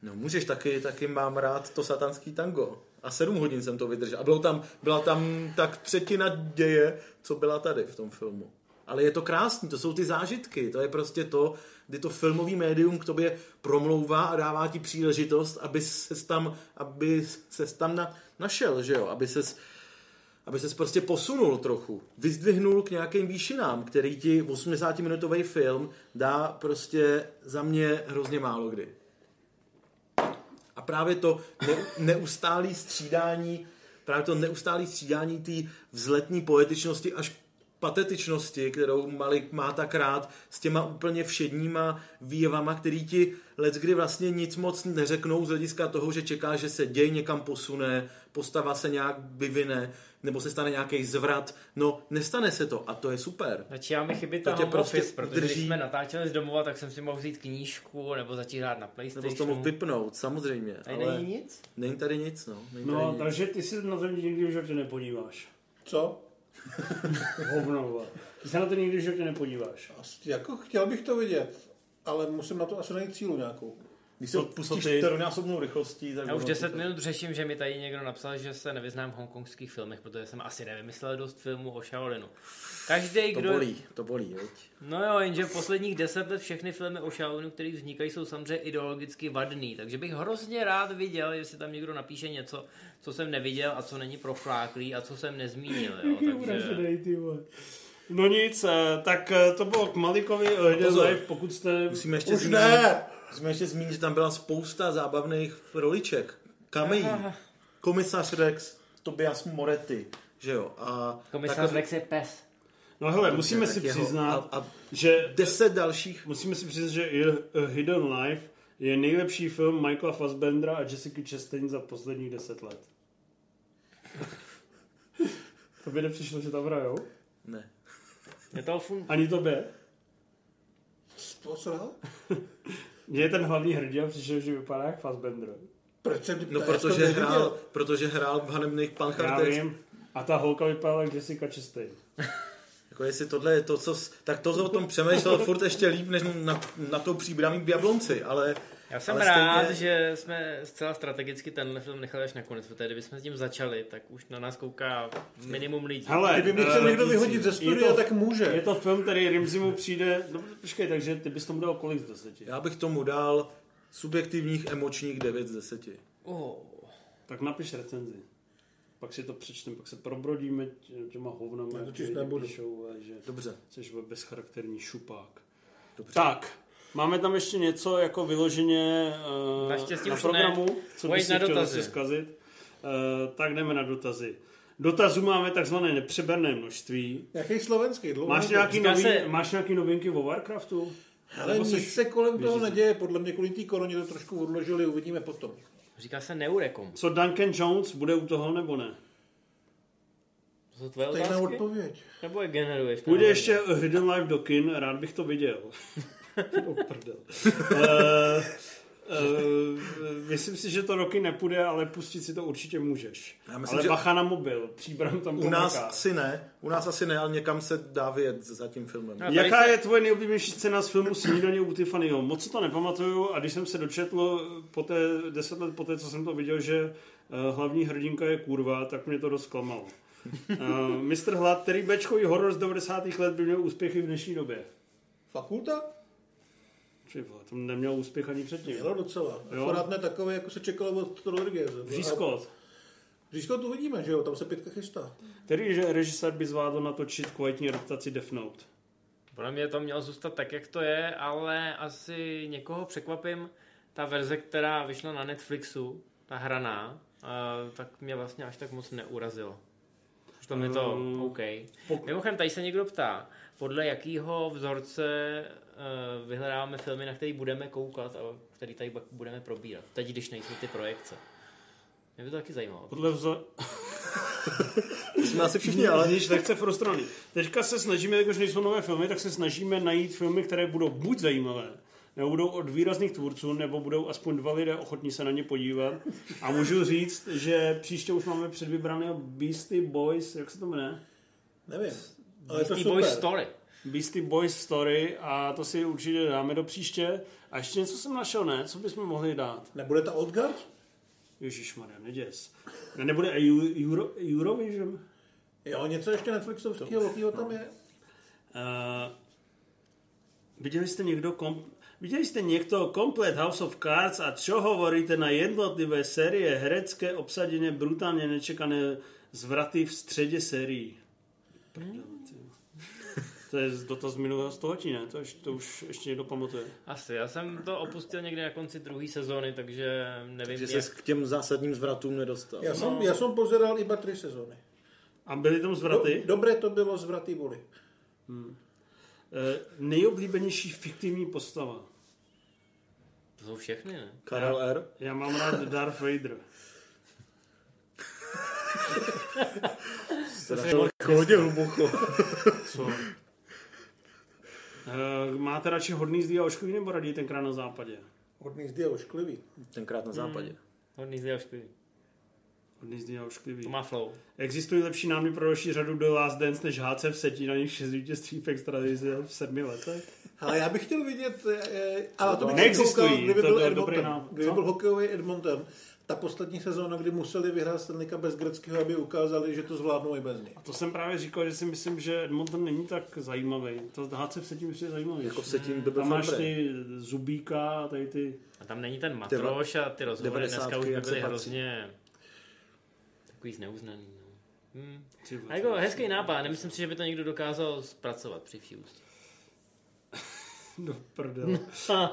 Speaker 1: No můžeš taky, taky mám rád to satanský tango. A sedm hodin jsem to vydržel. A bylo tam, byla tam tak třetina děje, co byla tady v tom filmu. Ale je to krásný, to jsou ty zážitky. To je prostě to, kdy to filmový médium k tobě promlouvá a dává ti příležitost, aby ses tam, aby ses tam na, našel, že jo? Aby ses, aby ses prostě posunul trochu. Vyzdvihnul k nějakým výšinám, který ti 80-minutový film dá prostě za mě hrozně málo kdy. A právě to ne, neustálý střídání, právě to neustálý střídání té vzletní poetičnosti až patetičnosti, kterou Malik má tak rád, s těma úplně všedníma výjevama, který ti leckdy vlastně nic moc neřeknou z hlediska toho, že čeká, že se děj někam posune, postava se nějak vyvine, nebo se stane nějaký zvrat. No, nestane se to a to je super.
Speaker 2: Znači já mi chybí
Speaker 1: To
Speaker 2: ta
Speaker 1: tě
Speaker 2: home
Speaker 1: prostě
Speaker 2: office, protože když
Speaker 1: udrží.
Speaker 2: jsme natáčeli z domova, tak jsem si mohl vzít knížku nebo začít hrát na
Speaker 1: Nebo to mohl vypnout, samozřejmě.
Speaker 2: Tady
Speaker 1: ale
Speaker 2: není nic?
Speaker 1: Není tady nic, no. Není tady
Speaker 3: No,
Speaker 1: nic.
Speaker 3: takže ty si na to nikdy v životě nepodíváš.
Speaker 4: Co? [LAUGHS]
Speaker 3: Hovno. Ty se na to nikdy v životě nepodíváš.
Speaker 4: Asi- Jako chtěl bych to vidět, ale musím na to asi najít cílu nějakou.
Speaker 1: Když se
Speaker 3: Co-
Speaker 1: pustíš
Speaker 3: co ty?
Speaker 1: trojnásobnou rychlostí, tak
Speaker 2: Já už
Speaker 1: ono
Speaker 2: 10
Speaker 1: to-
Speaker 2: minut řeším, že mi tady někdo napsal, že se nevyznám v hongkongských filmech, protože jsem asi nevymyslel dost filmů o Shaolinu. Každý,
Speaker 1: To
Speaker 2: kdo...
Speaker 1: bolí, to bolí, viď?
Speaker 2: No jo, jenže v posledních deset let všechny filmy o Shaolinu, které vznikají, jsou samozřejmě ideologicky vadný, takže bych hrozně rád viděl, jestli tam někdo napíše něco, co jsem neviděl a co není profláklý a co jsem nezmínil, jo, takže...
Speaker 3: No nic, eh, tak eh, to bylo k Malikovi eh,
Speaker 1: Pozor.
Speaker 3: Pokud jste...
Speaker 1: Musíme ještě
Speaker 4: Už
Speaker 1: zmínit,
Speaker 4: ne!
Speaker 1: Musíme ještě zmínit, že tam byla spousta zábavných roliček. Kamejí. Komisař Rex, Tobias Moretti, že jo? A
Speaker 2: Komisař
Speaker 1: takový-
Speaker 2: Rex je pes.
Speaker 3: No hele, musíme si
Speaker 1: jeho-
Speaker 3: přiznat,
Speaker 1: a, a
Speaker 3: že...
Speaker 1: deset dalších
Speaker 3: Musíme si přiznat, že i, eh, Hidden Life je nejlepší film Michaela Fassbendera a Jessica Chastain za posledních deset let. [LAUGHS] to by nepřišlo, že tam hrajou?
Speaker 1: Ne.
Speaker 2: Je to fun...
Speaker 3: Ani tobě?
Speaker 4: Co? [LAUGHS]
Speaker 3: Mně je ten hlavní hrdina přišel, že vypadá jak Fassbender.
Speaker 4: Proč jsem
Speaker 1: No protože
Speaker 4: neviděl.
Speaker 1: hrál, protože hrál v hanebných
Speaker 3: Já
Speaker 1: panchartech.
Speaker 3: vím. A ta holka vypadala jak Jessica Chastain. [LAUGHS]
Speaker 1: Jako jestli tohle je to, co... Tak to o tom přemýšlel furt ještě líp, než na, na tou příbramí v Jablonci, ale...
Speaker 2: Já jsem
Speaker 1: ale
Speaker 2: rád,
Speaker 1: stejně-
Speaker 2: že jsme zcela strategicky tenhle film nechali až nakonec, protože kdybychom s tím začali, tak už na nás kouká minimum lidí.
Speaker 3: Hele,
Speaker 4: Kdyby mě
Speaker 3: eh,
Speaker 4: chtěl někdo vyhodit ze studia,
Speaker 3: to-
Speaker 4: tak může.
Speaker 3: Je to film, který Rimzi mu přijde... No počkej, takže ty bys tomu dal kolik z deseti?
Speaker 1: Já bych tomu dal subjektivních emočních 9 z 10.
Speaker 2: Oh.
Speaker 3: Tak napiš recenzi. Pak si to přečteme, pak se probrodíme tě- těma hovnama.
Speaker 4: Já totiž nebudu.
Speaker 3: Píšou, ale že
Speaker 1: Dobře.
Speaker 3: jsi bezcharakterní šupák.
Speaker 1: Dobře.
Speaker 3: Tak, máme tam ještě něco jako vyloženě uh,
Speaker 2: Naštěstí
Speaker 3: na
Speaker 2: už
Speaker 3: programu,
Speaker 2: ne.
Speaker 3: co bys si
Speaker 2: na
Speaker 3: chtěl
Speaker 2: dotazy.
Speaker 3: zase zkazit. Uh, tak jdeme na dotazy. Dotazů máme takzvané nepřeberné množství.
Speaker 4: Jaký slovenský? Dlouho
Speaker 3: Máš nějaký, nový,
Speaker 2: se-
Speaker 3: máš nějaký novinky o Warcraftu?
Speaker 4: Ale
Speaker 3: Nebo
Speaker 4: nic
Speaker 3: seš-
Speaker 4: se kolem toho
Speaker 3: se?
Speaker 4: neděje. Podle mě kvůli té koroně to trošku odložili, uvidíme potom.
Speaker 2: Říká se Neurekom.
Speaker 3: Co Duncan Jones, bude u toho nebo ne?
Speaker 2: To jsou tvoje
Speaker 4: Stejná
Speaker 2: otázky?
Speaker 4: odpověď.
Speaker 2: Nebo je generuješ?
Speaker 3: Půjde ještě Hidden Life do kin, rád bych to viděl. [LAUGHS] [LAUGHS] O prdel. uh, uh, myslím si, že to roky nepůjde, ale pustit si to určitě můžeš.
Speaker 1: Já myslím,
Speaker 3: ale
Speaker 1: že-
Speaker 3: bacha na mobil, příbram tam
Speaker 1: U nás asi ne, u nás asi ne, ale někam se dá vyjet za tím filmem.
Speaker 2: No,
Speaker 3: Jaká je tvoje nejoblíbenější scéna z filmu Snídaně u Tiffanyho? Moc si to nepamatuju a když jsem se dočetl po té, deset let poté, co jsem to viděl, že uh, hlavní hrdinka je kurva, tak mě to dost zklamalo. Uh, Mr. Hlad, který bečkový horor z 90. let by měl úspěchy v dnešní době.
Speaker 4: Fakulta?
Speaker 3: Ty vole, to neměl úspěch ani předtím.
Speaker 4: Mělo docela.
Speaker 3: Jo.
Speaker 4: Akorát ne takový, jako se čekalo od Rodrigueze.
Speaker 3: Vřískot.
Speaker 4: Vřískot tu vidíme, že jo, tam se pětka chystá.
Speaker 3: Který že režisér by zvládl natočit kvalitní adaptaci Death Note?
Speaker 2: Podle mě to mělo zůstat tak, jak to je, ale asi někoho překvapím. Ta verze, která vyšla na Netflixu, ta hraná, uh, tak mě vlastně až tak moc neurazila. Už to mě to
Speaker 3: Mm.
Speaker 2: OK. Mimochodem, tady se někdo ptá, podle jakého vzorce vyhledáváme filmy, na který budeme koukat a který tady pak budeme probírat. Teď, když nejsou ty projekce. Mě by to taky zajímalo.
Speaker 3: Podle vzor...
Speaker 1: Jsme asi všichni, ale...
Speaker 3: Zníš lehce frustrovaný. Teďka se snažíme, jakož nejsou nové filmy, tak se snažíme najít filmy, které budou buď zajímavé, nebo budou od výrazných tvůrců, nebo budou aspoň dva lidé ochotní se na ně podívat. A můžu říct, že příště už máme předvybraného Beastie Boys, jak se to jmenuje?
Speaker 4: Nevím. Ale je to
Speaker 2: Beastie
Speaker 4: super.
Speaker 2: Boys Story.
Speaker 3: Beastie Boys Story a to si určitě dáme do příště. A ještě něco jsem našel, ne? Co bychom mohli dát?
Speaker 4: Nebude ta Old Guard?
Speaker 3: Ježišmarja, neděs. Nebude Euro, Euro, Eurovision?
Speaker 4: Jo, něco ještě Netflixovského velkého tam je.
Speaker 3: Uh, viděli jste někdo kom, viděli jste někdo komplet House of Cards a čo hovoríte na jednotlivé série herecké obsadené brutálně nečekané zvraty v středě sérií? Ty. To je dotaz z minulého století, ne? To, ještě, to už ještě někdo pamatuje.
Speaker 2: Asi, já jsem to opustil někde na konci druhé sezóny, takže nevím,
Speaker 1: Takže
Speaker 2: jak...
Speaker 1: se k těm zásadním zvratům nedostal.
Speaker 4: Já jsem, já jsem pozeral iba tři sezóny.
Speaker 3: A byly tam zvraty?
Speaker 4: Do, dobré to bylo zvraty boli.
Speaker 3: Hmm. Eh, nejoblíbenější fiktivní postava.
Speaker 2: To jsou všechny, ne?
Speaker 1: Karel R.
Speaker 3: Já mám rád Darth Vader.
Speaker 1: To hodně hluboko.
Speaker 3: Co? Eh, máte radši hodný zdý a ošklivý nebo raději tenkrát na západě?
Speaker 4: Hodný zdy a ošklivý.
Speaker 1: Tenkrát na západě.
Speaker 2: Hodný zde ošklivý.
Speaker 3: Hodný zdý a ošklivý.
Speaker 2: To má flow.
Speaker 3: Existují lepší námy pro další řadu The Last Dance než HC v setí, na nich 6 vítězství v extradici v sedmi letech?
Speaker 4: Ale já bych chtěl vidět, eh, ale to bych
Speaker 3: Neexistují,
Speaker 4: koukal, kdyby
Speaker 3: to-
Speaker 4: byl
Speaker 3: to dobrý
Speaker 4: Edmonton. Kdyby byl hokejový Edmonton, ta poslední sezóna, kdy museli vyhrát Stanley Cup bez Greckého, aby ukázali, že to zvládnou i bez něj.
Speaker 3: A to jsem právě říkal, že si myslím, že Edmonton není tak zajímavý. To HC v setí je zajímavý.
Speaker 1: Jako v setí by byl
Speaker 3: Tam máš ty Zubíka a tady ty...
Speaker 2: A tam není ten Matroš a ty rozhovory dneska už by byly hrozně takový zneuznaný. No. Hmm. A jako hezký nápad, nemyslím si, že by to někdo dokázal zpracovat při vší ústí.
Speaker 3: Do prdele.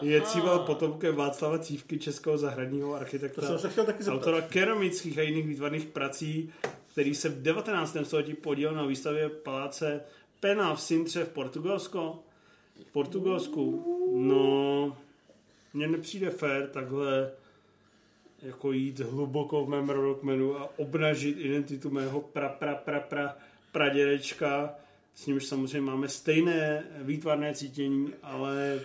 Speaker 3: Je cíval potomkem Václava Cívky, českého zahradního architekta.
Speaker 4: To jsem se chtěl taky zeptat.
Speaker 3: Autora keramických a jiných výtvarných prací, který se v 19. století podílel na výstavě paláce Pena v Sintře v Portugalsko. V Portugalsku. No, mně nepřijde fér takhle jako jít hluboko v mém rodokmenu a obnažit identitu mého pra, pra, pra, pra, pradědečka, s nímž samozřejmě máme stejné výtvarné cítění, ale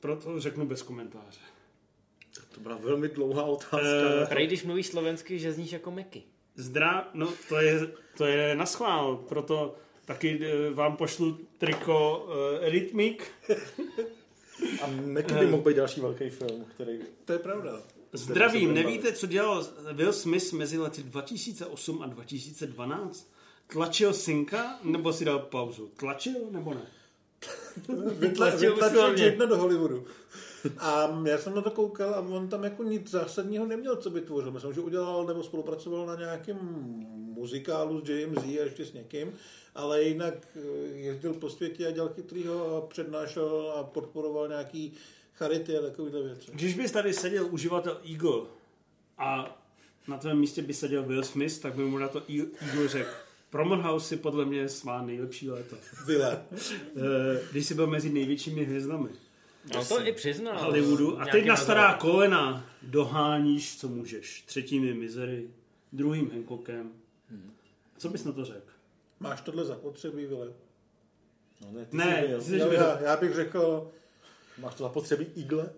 Speaker 3: proto řeknu bez komentáře.
Speaker 1: To byla velmi dlouhá otázka.
Speaker 3: Eh,
Speaker 2: Prej, když mluvíš slovensky, že zníš jako Meky.
Speaker 3: Zdra, no to je, to je na schvál, proto taky eh, vám pošlu triko uh, Rytmik. [LAUGHS]
Speaker 1: A Meky by mohl být další velký film, který...
Speaker 4: To je pravda.
Speaker 3: Zdravím, nevíte, co dělal Will Smith mezi lety 2008 a 2012? Tlačil synka, nebo si dal pauzu? Tlačil, nebo ne? [LAUGHS]
Speaker 4: Vytla,
Speaker 2: Tlačil
Speaker 4: vytlačil
Speaker 2: usilovně.
Speaker 4: jedna do Hollywoodu. A já jsem na to koukal a on tam jako nic zásadního neměl, co by tvořil. Myslím, že udělal nebo spolupracoval na nějakém muzikálu s JMZ a ještě s někým, ale jinak eh, jezdil po světě a dělal chytrýho a přednášel a podporoval nějaký charity a takovéhle věci.
Speaker 3: Když bys tady seděl uživatel Eagle a na tvém místě by seděl Will Smith, tak by mu na to E- Eagle řekl, Promenhouse si podle mě má nejlepší léto.
Speaker 4: Vile.
Speaker 3: Eh, Když jsi byl mezi největšími hvězdami.
Speaker 2: No to i přiznal.
Speaker 3: Hollywoodu. A teď na stará kolena doháníš, co můžeš. Třetím je Misery, druhým Hancockem. Co bys na to řekl?
Speaker 4: Máš tohle zapotřebí, Vile?
Speaker 1: No, ne, ty
Speaker 3: Ne,
Speaker 1: jsi
Speaker 3: jsi
Speaker 4: Já, já, já bych řekl,
Speaker 1: Máš to zapotřebí igle?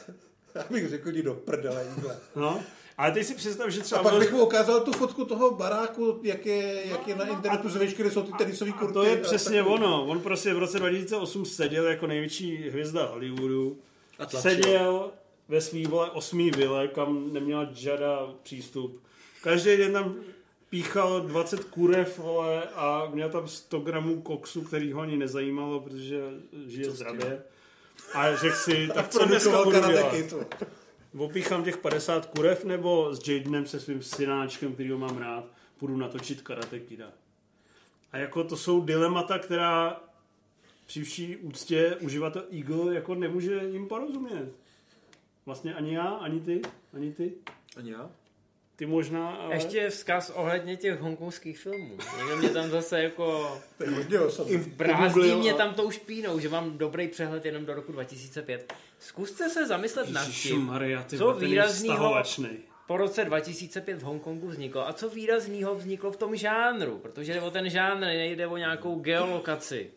Speaker 1: [LAUGHS]
Speaker 4: já bych řekl, jdi do prdele, jídle.
Speaker 3: No, ale teď si představ, že třeba...
Speaker 4: A pak
Speaker 3: byl-
Speaker 4: bych mu ukázal tu fotku toho baráku, jak je, jak je na internetu zvíš, kde jsou ty tenisové kurty.
Speaker 3: To je přesně
Speaker 4: takový.
Speaker 3: ono. On prostě v roce 2008 seděl jako největší hvězda Hollywoodu.
Speaker 1: A tlačil.
Speaker 3: Seděl ve svý vole osmý vile, kam neměla žada přístup. Každý den tam píchal 20 kurev, vole, a měl tam 100 gramů koksu, který ho ani nezajímalo, protože žije zdravě. A řekl si, tak co dneska budu dělat? Opíchám těch 50 kurev, nebo s Jadenem se svým synáčkem, který ho mám rád, půjdu natočit Karate Kida. A jako to jsou dilemata, která při vší úctě uživatel Eagle jako nemůže jim porozumět. Vlastně ani já, ani ty, ani ty.
Speaker 1: Ani já?
Speaker 3: Ty možná, ale...
Speaker 2: Ještě vzkaz ohledně těch hongkongských filmů. Někdo mě tam zase jako...
Speaker 4: To je hodně osobní.
Speaker 2: Brázdí mě tam tou špínou, že mám dobrý přehled jenom do roku 2005. Zkuste se zamyslet nad tím, co výraznýho po roce 2005 v Hongkongu vzniklo a co výraznýho vzniklo v tom žánru, protože jde o ten žánr, nejde o nějakou geolokaci.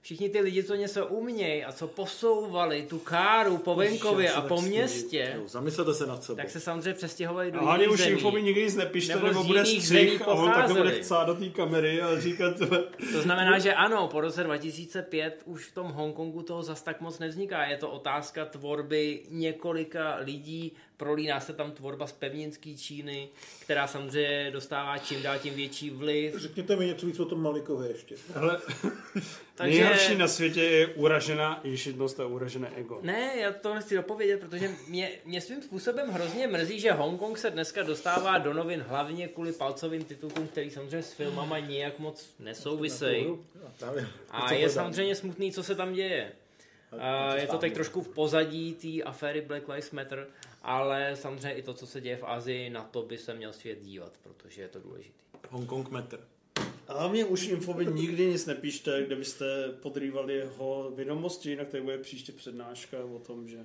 Speaker 2: Všichni ty lidi, co něco umějí a co posouvali tu káru po venkově a
Speaker 1: tak
Speaker 2: po městě,
Speaker 1: Jo, Zamyslete se nad sebou.
Speaker 2: tak se samozřejmě přestěhovali do jiných
Speaker 3: už infovi nikdy nic nepište,
Speaker 2: Nebo
Speaker 3: nebo, bude střih a on takhle bude chcát do té kamery a říkat...
Speaker 2: To znamená, že ano, po roce 2005 už v tom Hongkongu toho zas tak moc nevzniká. Je to otázka tvorby několika lidí, prolíná se tam tvorba z pevninské Číny, která samozřejmě dostává čím dál tím větší vliv.
Speaker 4: Řekněte mi něco víc o tom Malikovi ještě.
Speaker 3: Ale [LAUGHS]
Speaker 2: Takže-
Speaker 3: nejhorší na světě je uražená ješitnost a uražené ego.
Speaker 2: Ne, já to nechci dopovědět, protože mě, mě svým způsobem hrozně mrzí, že Hongkong se dneska dostává do novin hlavně kvůli palcovým titulkům, který samozřejmě s filmama nijak moc nesouvisejí. A je samozřejmě smutný, co se tam děje. A je to teď trošku v pozadí té aféry Black Lives Matter, ale samozřejmě i to, co se děje v Asii, na to by se měl svět dívat, protože je to důležité.
Speaker 1: Hongkong Matter.
Speaker 3: A hlavně už infovi nikdy nic nepíšte, kde byste podrývali jeho vědomosti, jinak tady bude příště přednáška o tom, že...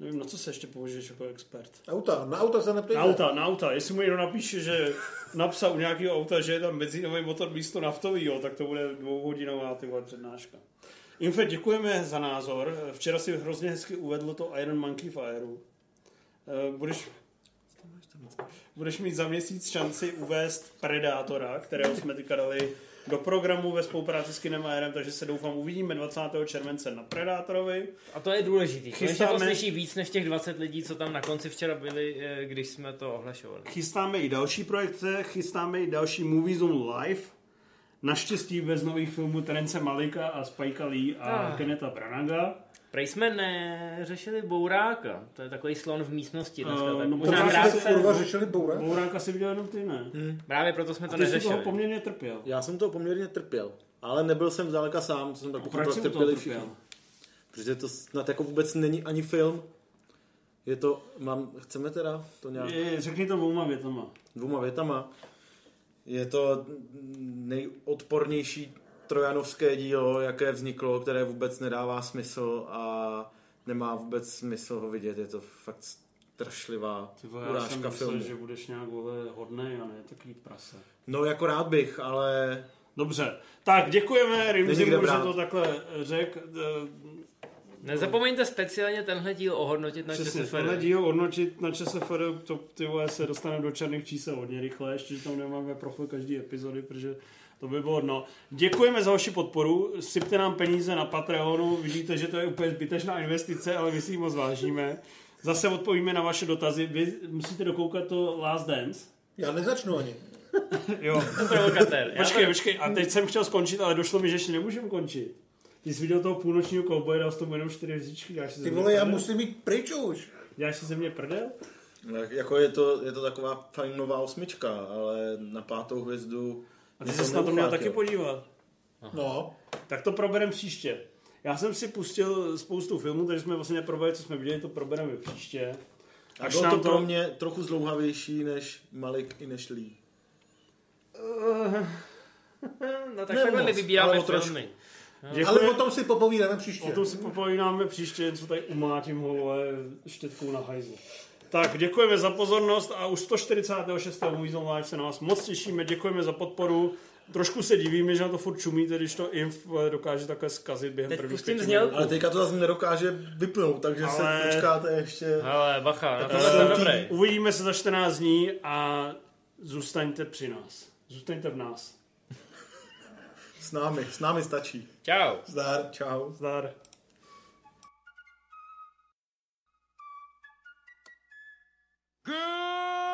Speaker 3: Nevím, na co se ještě použiješ jako expert.
Speaker 4: Auta, na auta se neptejte.
Speaker 3: Na auta, na auta. Jestli mu někdo napíše, že napsal u nějakého auta, že je tam benzínový motor místo naftovýho, tak to bude dvouhodinová ty vole přednáška. Infe, děkujeme za názor. Včera si hrozně hezky uvedl to Iron Monkey Fireu. Eh, Budeš, budeš mít za měsíc šanci uvést Predátora, kterého jsme teďka dali do programu ve spolupráci s Kinem Airem, takže se doufám uvidíme 20. července na Predátorovi.
Speaker 2: A to je důležitý. Konečně to
Speaker 3: Chystáme-
Speaker 2: slyší víc než těch 20 lidí, co tam na konci včera byli, eh, když jsme to ohlašovali.
Speaker 3: Chystáme i další projekce, chystáme i další Movie Zone Live. Naštěstí bez nových filmů Terence Malika a Spike Lee a
Speaker 2: Ah.
Speaker 3: Keneta Branaga.
Speaker 2: Prej jsme neřešili Bouráka, to je takový slon v místnosti dneska. Tak
Speaker 3: no,
Speaker 2: možná krátce,
Speaker 3: se-
Speaker 4: Kurva řešili Boura?
Speaker 3: Bouráka si viděl jenom ty, ne?
Speaker 2: právě proto jsme
Speaker 3: A
Speaker 2: to
Speaker 3: ty jsi
Speaker 2: neřešili.
Speaker 3: toho poměrně trpěl.
Speaker 1: Já jsem toho poměrně trpěl, ale nebyl jsem zdaleka sám, co jsem tak
Speaker 3: Proč
Speaker 1: pochopil,
Speaker 3: jsi
Speaker 1: trpěli
Speaker 3: trpěl?
Speaker 1: všichni. Protože to snad jako vůbec není ani film. Je to, mám, chceme teda to nějak
Speaker 3: Je, řekni to dvouma větama.
Speaker 1: dvouma větama. Je to nejodpornější trojanovské dílo, jaké vzniklo, které vůbec nedává smysl a nemá vůbec smysl ho vidět. Je to fakt strašlivá
Speaker 3: Ty vole, já jsem
Speaker 1: urážka
Speaker 3: myslel,
Speaker 1: filmu.
Speaker 3: že budeš nějak vole hodnej a ne takový prase.
Speaker 1: No jako rád bych, ale
Speaker 3: Dobře, tak děkujeme Rimzimu, že to takhle řekl.
Speaker 2: Nezapomeňte speciálně tenhle díl ohodnotit na
Speaker 3: Přesně,
Speaker 2: ČSFD.
Speaker 3: tenhle díl hodnotit na ČSFD, to ty vole se dostaneme do černých čísel hodně rychle, ještě že tam nemáme profil každý epizody, protože to by bylo dno. Děkujeme za vaši podporu, sypte nám peníze na Patreonu, vidíte, že to je úplně zbytečná investice, ale my si ji moc vážíme. Zase odpovíme na vaše dotazy. Vy musíte dokoukat to Last Dance.
Speaker 4: Já nezačnu ani. [LAUGHS]
Speaker 3: Jo.
Speaker 2: Provokatér.
Speaker 3: Počkej, počkej, a teď jsem chtěl skončit, ale došlo mi, že ještě nemůžeme končit. Ty jsi viděl toho půlnočního kouboje, dal jsi tomu jenom čtyři hvězdičky,
Speaker 4: Ty vole, já musím jít pryč už.
Speaker 3: Děláš si ze mě prdel?
Speaker 1: Tak jako je to, je to taková fajn nová osmička, ale na pátou hvězdu
Speaker 3: A ty jsi na to měl taky podívat.
Speaker 4: No,
Speaker 3: Tak to probereme příště. Já jsem si pustil spoustu filmů, takže jsme vlastně neprobrali, co jsme viděli, to probereme příště.
Speaker 1: A bylo
Speaker 3: nám
Speaker 1: to pro mě trochu zdlouhavější než Malik i než Lee. [LAUGHS]
Speaker 2: No tak
Speaker 1: Ne
Speaker 2: takhle my
Speaker 1: moc,
Speaker 2: vybíráme
Speaker 1: ale o trošku.
Speaker 2: Filmy.
Speaker 4: Ale o tom si popovídáme příště.
Speaker 3: O tom si popovídáme příště, co tady umátím ho vole, štětkou na hajzl. Tak, děkujeme za pozornost a už 146. Movies Live se na vás moc těšíme, děkujeme za podporu. Trošku se divíme, že na to furt čumíte, když to Inf dokáže takhle zkazit během
Speaker 2: Teď
Speaker 3: prvních pěti minut.
Speaker 1: Ale teďka to zase nedokáže vypnout, takže
Speaker 3: Ale-
Speaker 1: se počkáte ještě.
Speaker 2: Ale bacha, na to jsem
Speaker 1: ty-
Speaker 2: dobrý.
Speaker 3: Uvidíme se za 14 dní a zůstaňte při nás. Zůstaňte v nás.
Speaker 1: S námi, s námi stačí.
Speaker 2: Čau.
Speaker 1: Zdar, čau.
Speaker 3: Zdar.
Speaker 12: Good